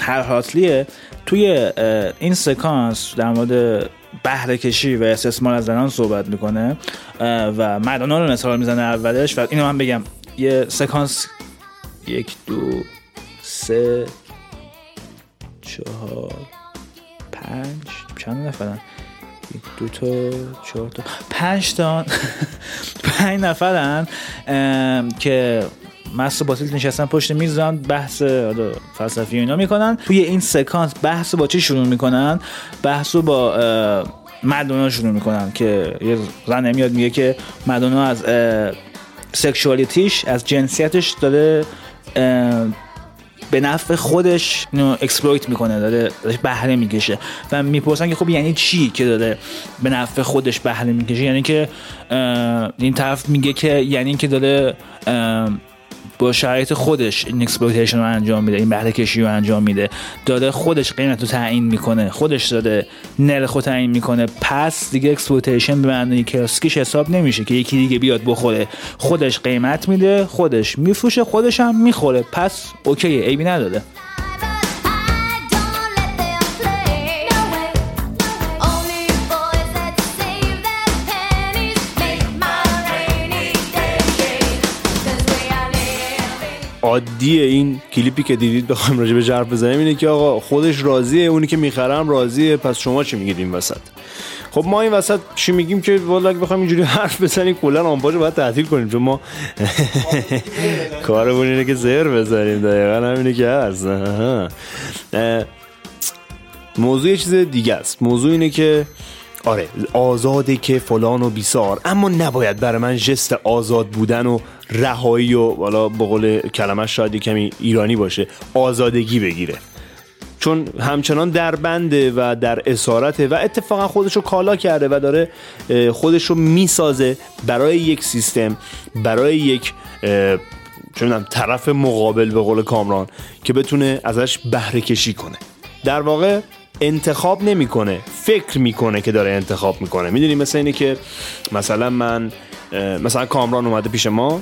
هر هاتلیه. توی این سکانس در مورد بهره کشی و استثمار از زنان صحبت می‌کنه و مردانه رو مثال می‌زنه اولش. و اینو من بگم یه سکانس یک دو سه چهار پنج چند نفرن؟ دو تا چهار تا پنج تا پنج نفرن که مست و باطل نشستن پشت میز دارن بحث فلسفی اینا می‌کنن. توی این سکانس بحث با چی شروع می‌کنن؟ بحث با مدونا شروع می‌کنن که یه زن میاد میگه که مدونا از سکشوالیتیش از جنسیتش داره به نفع خودش exploit می‌کنه داره بهره می‌کشه. و می‌پرسن که خب یعنی چی که داره به نفع خودش بهره می‌کشه؟ یعنی که این طرف میگه که یعنی که داره با شرایط خودش این exploitation رو انجام میده این بهره کشی رو انجام میده. داره خودش قیمت رو تعیین می‌کنه خودش داره نرخ رو تعیین می‌کنه. پس دیگه exploitation به معنی کلاسیکش حساب نمیشه که یکی دیگه بیاد بخوره. خودش قیمت میده خودش میفروشه خودش هم می‌خوره. پس اوکی عیبی نداره. عادیه این کلیپی که دیدید بخوایم راجع به حرف بزنیم اینه که آقا خودش راضیه اونی که می‌خرم راضیه. پس شما چی میگید این وسط؟ خب ما این وسط چی میگیم که والا اگه بخوایم اینجوری حرف بزنیم کلا آنپاژ رو باید تعطیل کنیم چون ما کارمون اینه که زهر بزنیم. دقیقا همینه که هست. موضوع یه چیز دیگه است. موضوع اینه که آره آزاده که فلان و بیسار. اما نباید برای من جست آزاد بودن و رهایی و والا به قول کلمه شاید کمی ایرانی باشه آزادگی بگیره. چون همچنان در بنده و در اسارته و اتفاقا خودش رو کالا کرده و داره اه، خودش رو می‌سازه برای یک سیستم برای یک می‌دونم طرف مقابل به قول کامران که بتونه ازش بهره کشی کنه. در واقع انتخاب نمی‌کنه فکر می‌کنه که داره انتخاب می‌کنه. می‌دونی مثل اینه که مثلا من مثلا کامران اومده پیش ما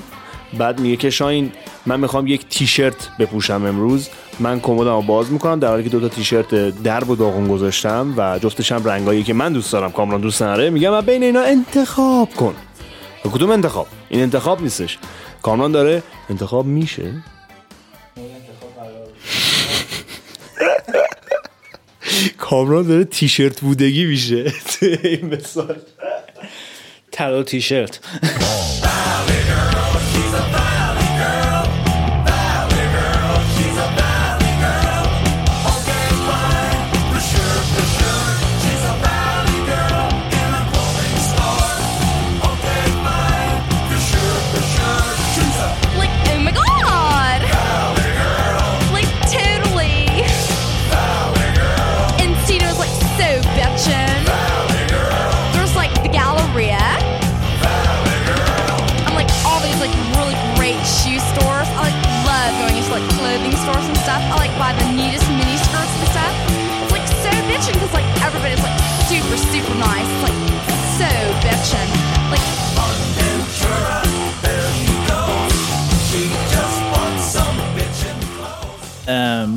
بعد میگه که شاین من می‌خوام یک تیشرت بپوشم امروز. من کمدم رو باز می‌کنم در حالی که دو تا تیشرت درب و داغون گذاشتم و جفتش رنگایی که من دوست دارم. کامران دوست نداره. میگم من بین اینا انتخاب کن. کدوم انتخاب؟ این انتخاب نیستش. کامران داره انتخاب میشه. کامران داره تیشرت بودگی میشه. این مثال. طلا تیشرت.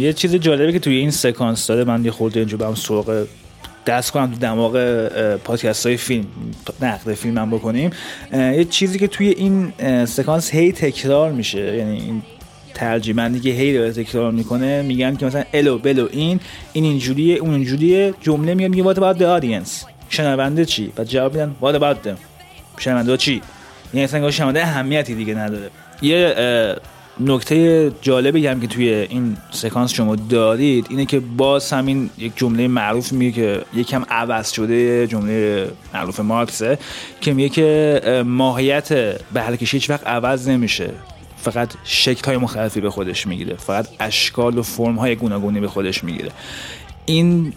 یه چیز جالبی که توی این سکانس داره من یه خورده اینجا برم سراغ دست کنم تو دماغ پادکست های فیلم نقد فیلم هم بکنیم یه چیزی که توی این سکانس هی تکرار میشه یعنی این ترجمندی که هی داره تکرار می‌کنه میگن که مثلا الو بلو این این اینجوریه اون اینجوریه جمله میگه میگه what about the audience شنونده چی؟ بعد جواب میدن what about them شنونده چی؟ یعنی اصلا شنونده اهمیتی دیگه نداره. یه نکته جالبی هم که توی این سکانس شما دارید اینه که باز همین یک جمله معروف میگه که یکم عوض شده جمله معروف مارکسه که میگه که اه، ماهیت بهره کشی هیچ وقت عوض نمیشه. فقط شکل های مختلفی به خودش می‌گیره. فقط اشکال و فرم های گوناگونی به خودش می‌گیره. این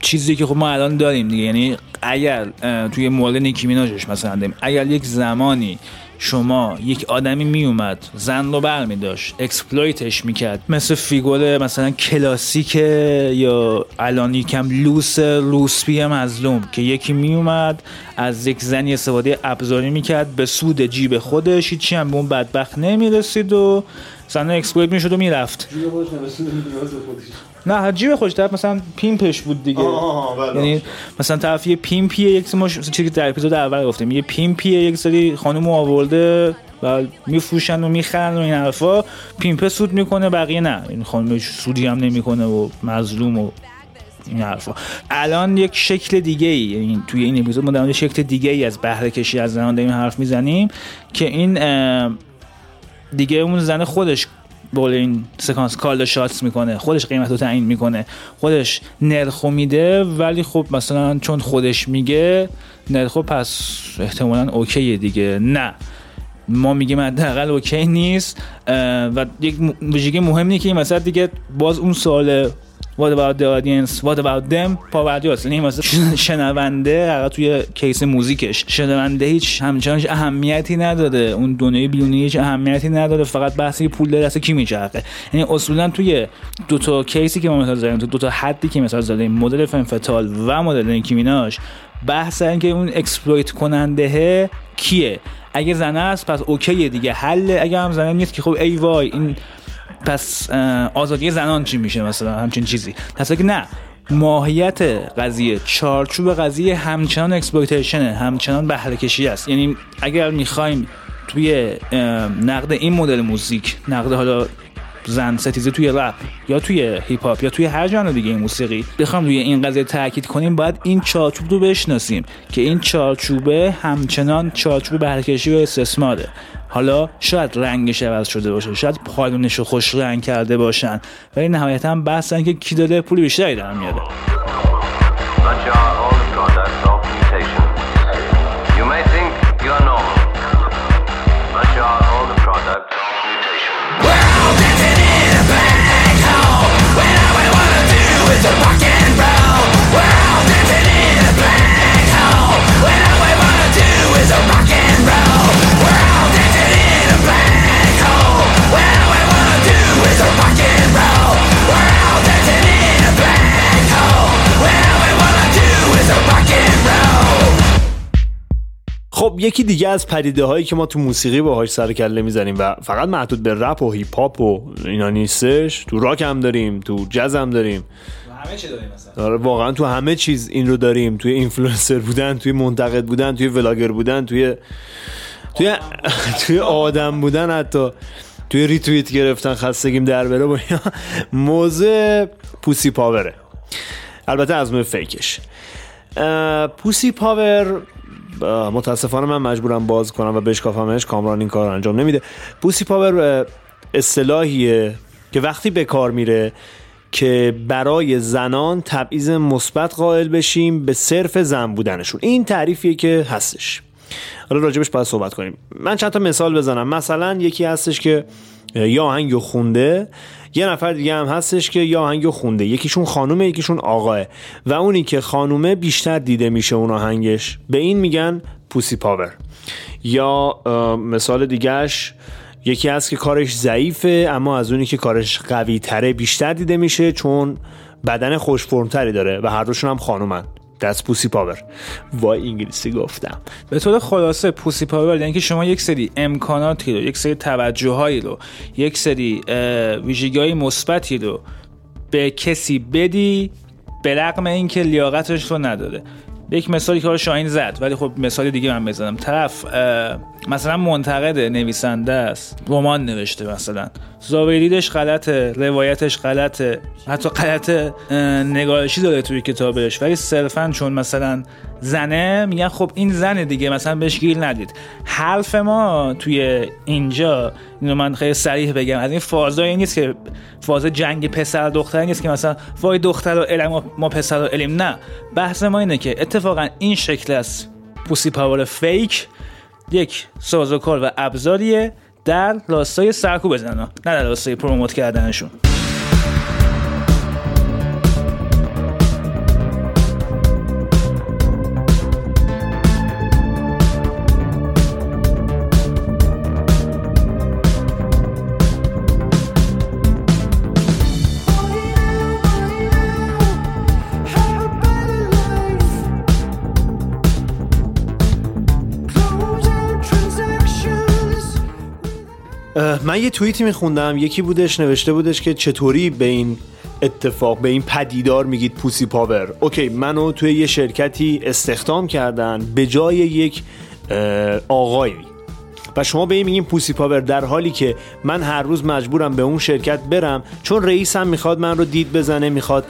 چیزی که خب ما الان داریم دیگه. یعنی اگر توی مورد نیکی مثلا داریم. اگر یک زمانی شما یک آدمی میومد زن رو بر می داشت exploit ش می‌کرد. مثل فیگور مثلا کلاسیک یا الان یکم لوس روسپی مظلوم که یکی میومد از یک زنی استفاده ابزاری می‌کرد به سود جیب خودش هیچی هم به اون بدبخت نمی‌رسید و زن exploit می‌شد و می‌رفت. نه جیب خود طرف مثلا pimp ش بود دیگه. یعنی مثلا طرف یه پیمپیه یک سری ما ش- چیزی که در اپیزود اول گفتیم یه پیمپیه یک سری خانم آورده و میفروشن و می‌خرن و این حرفا پیمپه سود می‌کنه بقیه نه. این خانم سودی هم نمی‌کنه و مظلوم و این حرفا. الان یک شکل دیگه ای یعنی توی این اپیزود ما در شکل دیگه ای از بهره کشی از زنان داریم حرف می‌زنیم که این دیگه اون زن خودش بول این سکانس کال شاتس می‌کنه خودش قیمت رو تعیین می‌کنه خودش نرخو میده ولی خب مثلا چون خودش میگه نرخو پس احتمالا okay ه دیگه. نه. ما میگیم حداقل okay نیست و یک ویژگی مهم که این مثلا دیگه باز اون سوال What about the audience? What about them? پاوردی هست یعنی مثلا شنونده حقیقت توی case موزیکش. شنونده هیچ همچنان اهمیتی نداره. اون دنیای بیرونی هیچ اهمیتی نداره. فقط بحثی پول داره دست کی میچرخه. یعنی اصولا توی دو تا case ی که ما مثلا زدیم تو دو تا حدی که مثلا زدیم مدل femme fatale و مدل نیکی میناژ بحث این که اون exploit کننده کیه؟ اگه زنه است پس okay ه دیگه. حله اگه هم زنه نیست که خب ای وای این پس آزادی زنان چی میشه مثلا؟ همچین چیزی. پس که نه ماهیت قضیه چارچوب قضیه همچنان exploitation ه همچنان بهره کشی است. یعنی اگر می‌خوایم توی نقد این مدل موزیک نقد حالا زن ستیزه توی رپ یا توی هیپ هاپ یا توی هر ژانر دیگه این موسیقی بخوام روی این قضیه تاکید کنیم باید این چارچوب رو بشناسیم که این چارچوبه همچنان چارچوب بهرهکشی و استثماره. حالا شاید رنگش عوض شده باشه شاید پالونش رو خوش رنگ کرده باشن ولی نهایتا بحث اینه که کی داره پول بیشتری در میاره. The خب یکی دیگه از پدیده هایی که ما تو موسیقی باهاش سر کله می‌زنیم و فقط محدود به رپ و هیپ هاپ و اینا نیستش تو راک هم داریم تو جز هم داریم. همه چی داریم مثلا. آره واقعا تو همه چیز این رو داریم. توی اینفلوئنسر بودن توی منتقد بودن توی vlogger بودن توی توی توی آدم بودن حتی. توی ریتویت گرفتن خستگیم در بره با. موضوع pussy power ه. البته از نوع fake ش. pussy power متاسفانه من مجبورم باز کنم و بشکافمش کامران این کار انجام نمیده. pussy power اصطلاحیه که وقتی به کار میره که برای زنان تبعیض مثبت قائل بشیم به صرف زن بودنشون. این تعریفیه که هستش. حالا راجبش باید صحبت کنیم. من چند تا مثال بزنم. مثلا یکی هستش که یه آهنگو خونده یه نفر دیگه هم هستش که یه آهنگو خونده. یکیشون خانومه یکیشون آقاه. و اونی که خانومه بیشتر دیده میشه اون آهنگش. به این میگن پوسی پاور. یا مثال دیگهش یکی هست که کارش ضعیفه اما از اونی که کارش قوی تره بیشتر دیده میشه چون بدن خوش فرمتری داره و هر دوشون هم خانومن. That's pussy power وای انگلیسی گفتم. به طور خلاصه پوسی پاور یعنی که شما یک سری امکاناتی رو یک سری توجههایی رو یک سری ویژگی مثبتی رو به کسی بدی به رغم اینکه لیاقتش رو نداره. یک مثالی که شاهین زد ولی خب مثال دیگه من بزنم. طرف مثلا منتقد نویسنده است. رمان نوشته مثلا. زاویریدش غلطه روایتش غلطه حتی غلط نگارشی داره توی کتابش. ولی صرفا چون مثلا زنه میگن خب این زنه دیگه مثلا بهش گیر ندید. حرف ما توی اینجا اینو من خیلی صریح بگم از این فازایی نیست که فاز جنگ پسر دختر نیست که مثلا وای دختر و علم ما پسر و علم نه بحث ما اینه که اتفاقا این شکل از پوسی پاور فیک یک سازوکار و ابزاریه در راستای سرکوب زنها نه در راستای پروموت کردنشون. من یه توییتی میخوندم یکی بودش نوشته بودش که چطوری به این اتفاق به این پدیدار میگید pussy power. Okay منو توی یه شرکتی استخدام کردن به جای یک آقایی. و شما به این میگین pussy power در حالی که من هر روز مجبورم به اون شرکت برم چون رئیسم می‌خواد من رو دید بزنه می‌خواد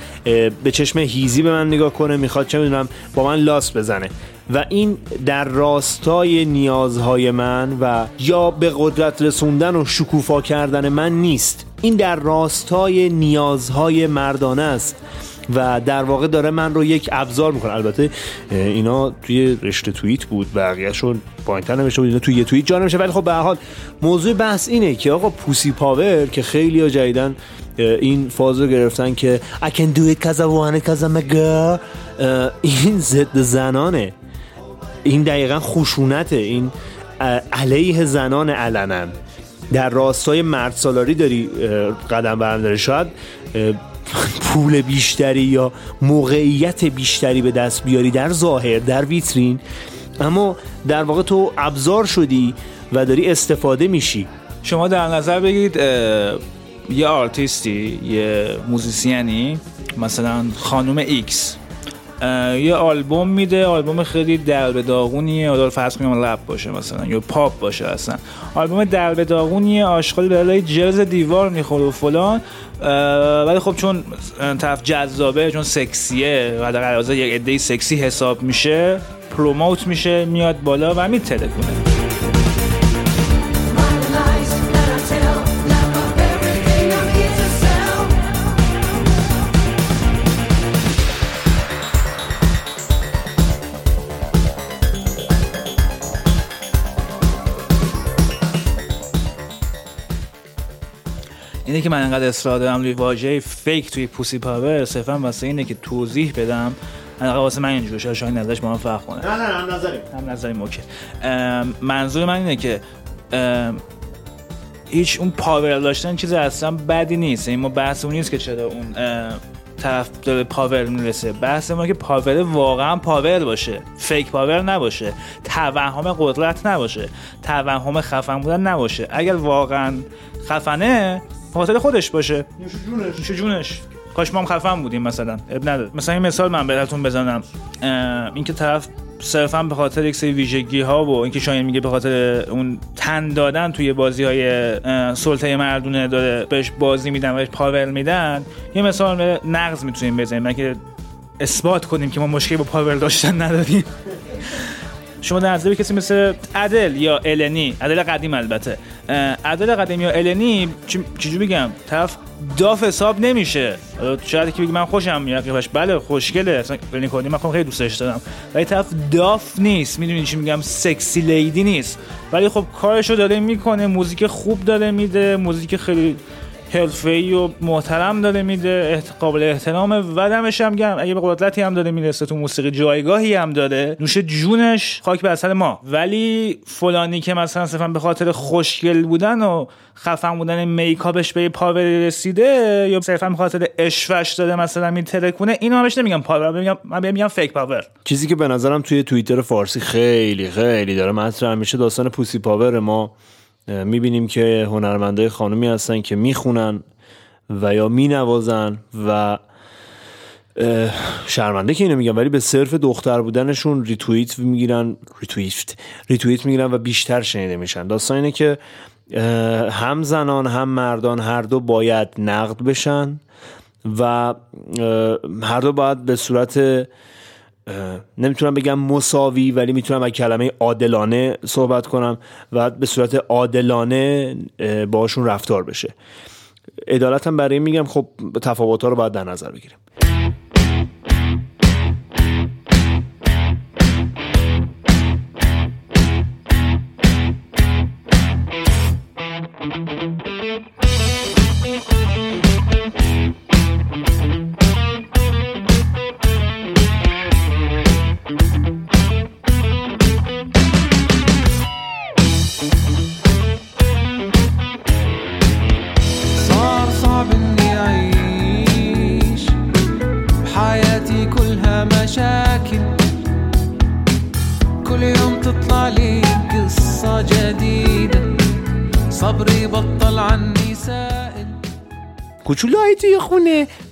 به چشم هیزی به من نگاه کنه می‌خواد چه می‌دونم با من لاس بزنه. و این در راستای نیازهای من و یا به قدرت رسوندن و شکوفا کردن من نیست. این در راستای نیازهای مردانه است. و در واقع داره من رو یک ابزار می‌کنه. البته اینا توی رشته توییت بود بقیهشون پایینتر نوشته بود اینا توی یه توییت جا نمیشه ولی خب به حال موضوع بحث اینه که آقا پوسی پاور که خیلی ها جدیدن این فاز رو گرفتن که I can do it cause I want it cause I'm a girl. این ضد زنانه. این دقیقا خشونته. این علیه زنان علنا در راستای مرد سالاری داری قدم برمیداری. شاید اه، پول بیشتری یا موقعیت بیشتری به دست بیاری در ظاهر در ویترین. اما در واقع تو ابزار شدی و داری استفاده میشی. شما در نظر بگیرید یه آرتیستی یه موزیسیانی مثلا خانم X. یه آلبوم میده آلبوم خیلی درب و داغونیه. حالا فرض کنیم رپ باشه مثلا یا پاپ باشه اصلا. آلبوم داغونیه آشغال به جرز دیوار می‌خوره و فلان. ولی خب چون طرف جذابه چون سکسیه و در قرازه یک عده سکسی حساب میشه promote میشه میاد بالا و میترکونه. اینه که من انقدر اصرار دارم روی واژه fake توی pussy power صرفا واسه اینه که توضیح بدم. حداقل واسه من اینجوری شاید شاید نظرش با من فرق کنه. نه نه هم نظریم. هم نظریم okay. منظور من اینه که هیچ اون power داشتن چیز اصلا بدی نیست. این ما بحث اون نیست که چرا اون طرف داره power می‌رسه. بحث ما که power واقعا power باشه. Fake power نباشه. توهم قدرت نباشه. توهم خفن بودن نباشه. اگر واقعا خفنه خاطر خودش باشه. نوش جونش. کاش ما هم خفن بودیم مثلا. اب نداره. مثلا این مثال من براتون بزنم. اینکه طرف صرفا به خاطر یک سری ویژگی ها و اینکه شاید میگه به خاطر اون تن دادن توی بازی های سلطه مردونه داره بهش بازی میدن بهش پاور میدن یه مثال نقض می‌تونیم بزنیم. که اثبات کنیم که ما مشکلی با پاور داشتن نداریم. شما در نظر کسی مثل عدل یا النی عدل قدیم البته عدل قدیم یا النی چجوری بگم؟ طرف داف حساب نمیشه. شاید که بگی من خوشم میاد قیافش بله خوشگله. اصلا کردی من خیلی دوستش دارم. ولی طرف داف نیست. می‌دونی چی میگم؟ سکسی لیدی نیست. ولی خب کارشو داره می‌کنه موزیک خوب داره میده موزیک خیلی حرفه‌ای و محترم داره میده قابل احترامه و دمش هم گرم. اگه به قدرتی هم داره می‌رسه تو موسیقی جایگاهی هم داره. نوش جونش خاک بر سر ما. ولی فلانی که مثلا صرفا به خاطر خوشگل بودن و خفن بودن makeup ش به یه power ی رسیده یا صرفا به خاطر عشوه‌ش داره مثلا میترکونه اینو بهش نمیگم power میگم من میگم fake power چیزی که به نظرم توی توییتر فارسی خیلی خیلی داره مطرح میشه داستان pussy power ما. می‌بینیم که هنرمنده خانومی هستن که می‌خونن و یا مینوازن و شرمنده که اینو میگم ولی به صرف دختر بودنشون ریتوییت می‌گیرن ریتوییت ریتوییت می‌گیرن و بیشتر شنیده میشن. داستان اینه که هم زنان هم مردان هر دو باید نقد بشن و هر دو باید به صورت نمی‌تونم بگم مساوی ولی می‌تونم از کلمه عادلانه صحبت کنم و به صورت عادلانه باشون رفتار بشه. عدالت هم برای میگم خب تفاوت ها رو باید در نظر بگیریم.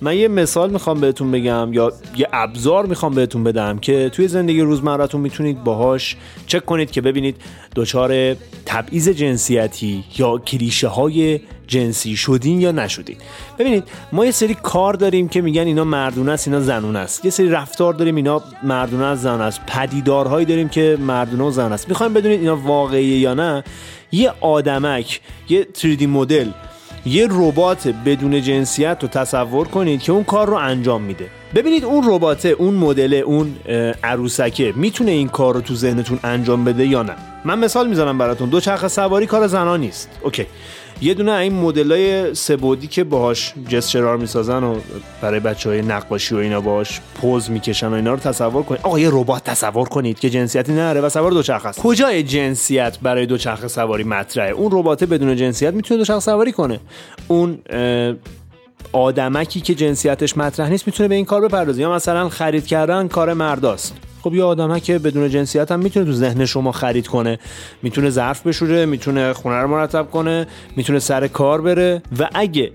من یه مثال می‌خوام بهتون بگم یا یه ابزار می‌خوام بهتون بدم که توی زندگی روزمرتون می‌تونید باهاش چک کنید که ببینید دچار تبعیض جنسیتی یا کلیشه های جنسی شدین یا نشدین. ببینید ما یه سری کار داریم که میگن اینا مردونه است اینا زنونه است. یه سری رفتار داریم اینا مردونه است زنونه است. پدیدارهایی داریم که مردونه و زن است. می‌خوایم بدونید اینا واقعیه یا نه؟ یه آدمک یه 3D مدل یه ربات بدون جنسیت رو تصور کنید که اون کار رو انجام میده. ببینید اون رباته اون مدل اون عروسکه می‌تونه این کار رو تو ذهنتون انجام بده یا نه؟ من مثال می‌زنم براتون. دو چرخ سواری کار زنان نیست. اوکی. یه دونه این مدلای سبودی که باهاش جسچرار می‌سازن و برای بچه های نقاشی و اینا باهاش پوز می‌کشن و اینا رو تصور کنید. آقا یه ربات تصور کنید که جنسیتی نداره و سوار دوچرخه است. کجای جنسیت برای دوچرخه سواری مطرحه؟ اون ربات بدون جنسیت می‌تونه دوچرخه سواری کنه. اون آدمکی که جنسیتش مطرح نیست می‌تونه به این کار بپردازه. یا مثلا خرید کردن کار مرداست. خب یه آدمه که بدون جنسیت هم می‌تونه تو ذهن شما خرید کنه. می‌تونه ظرف بشوره می‌تونه خونه رو مرتب کنه می‌تونه سر کار بره. و اگه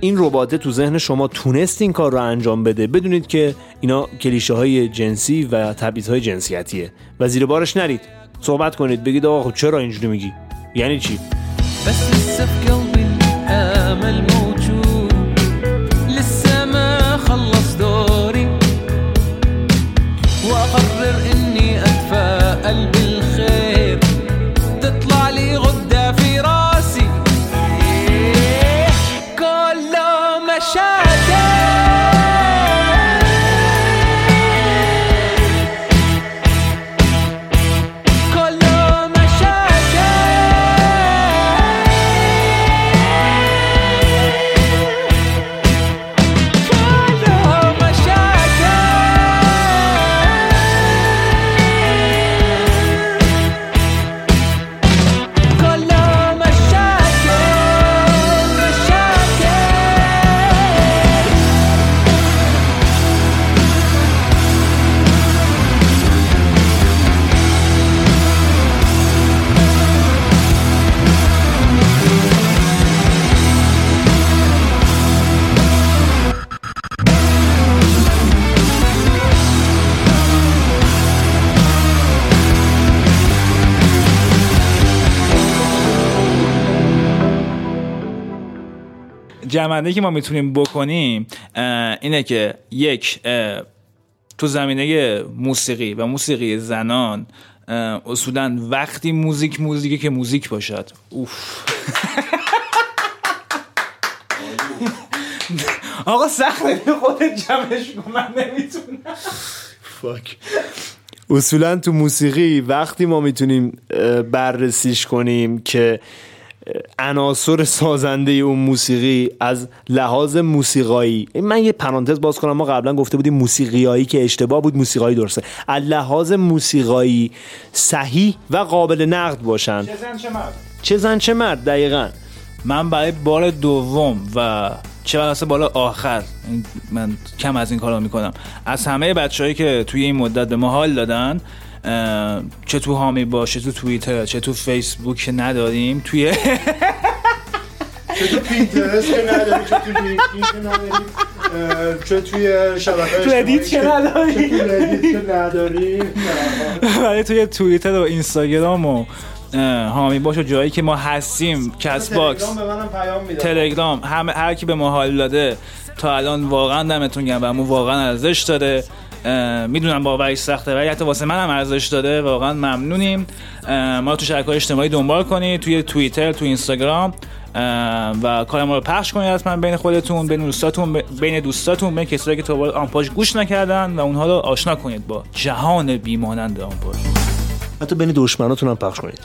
این رباته تو ذهن شما تونست این کار رو انجام بده بدونید که اینا کلیشه های جنسی و تبعیض های جنسیتیه. و زیر بارش نرید. صحبت کنید. بگید آقا خب چرا اینجوری میگی؟ یعنی چی؟ جمعنده که ما می‌تونیم بکنیم اینه که یک تو زمینه موسیقی و موسیقی زنان اصولا وقتی موزیک موزیکی که موزیک باشد. اوف. آقا سخته خودت جمعش کن من نمی‌تونم فاک اصولا تو موسیقی وقتی ما می‌تونیم بررسیش کنیم که عناصر سازنده اون موسیقی از لحاظ موسیقایی. من یه پرانتز باز کنم. ما قبلا گفته بودیم موسیقیایی که اشتباه بود موسیقایی درسته. از لحاظ موسیقایی صحیح و قابل نقد باشن. چه زن چه مرد؟ دقیقا. من برای بار دوم و چه واسه بالا آخر من کم از این کارا می‌کنم. از همه بچههایی که توی این مدت به ما حال دادن چه تو حامی باش چه تو توییتر چه تو فیسبوک که نداریم توی چه تو پینترست که نداری چه تو لینکدین که نداری اه، چه توی شبکه تو ردیت که نداری. چه تو ردیت که نداری ولی توی توییتر و اینستاگرام و اه، حامی باش و جایی که ما هستیم کست باکس تلگرام همه هر کی به ما حال داده تا الان واقعا دمتون گرم و واقعا ارزش داره. می‌دونم باورش سخته ولی حتی واسه منم ارزش داره واقعا ممنونیم. ما رو تو شبکه‌های اجتماعی دنبال کنید توی توییتر تو اینستاگرام. و کار ما رو پخش کنید حتما بین خودتون بین دوستاتون بین دوستاتون بین کسایی که تا آنپاژ گوش نکردن و اونها رو آشنا کنید با جهان بیمانند آنپاژ حتی بین دشمناتون هم پخش کنید.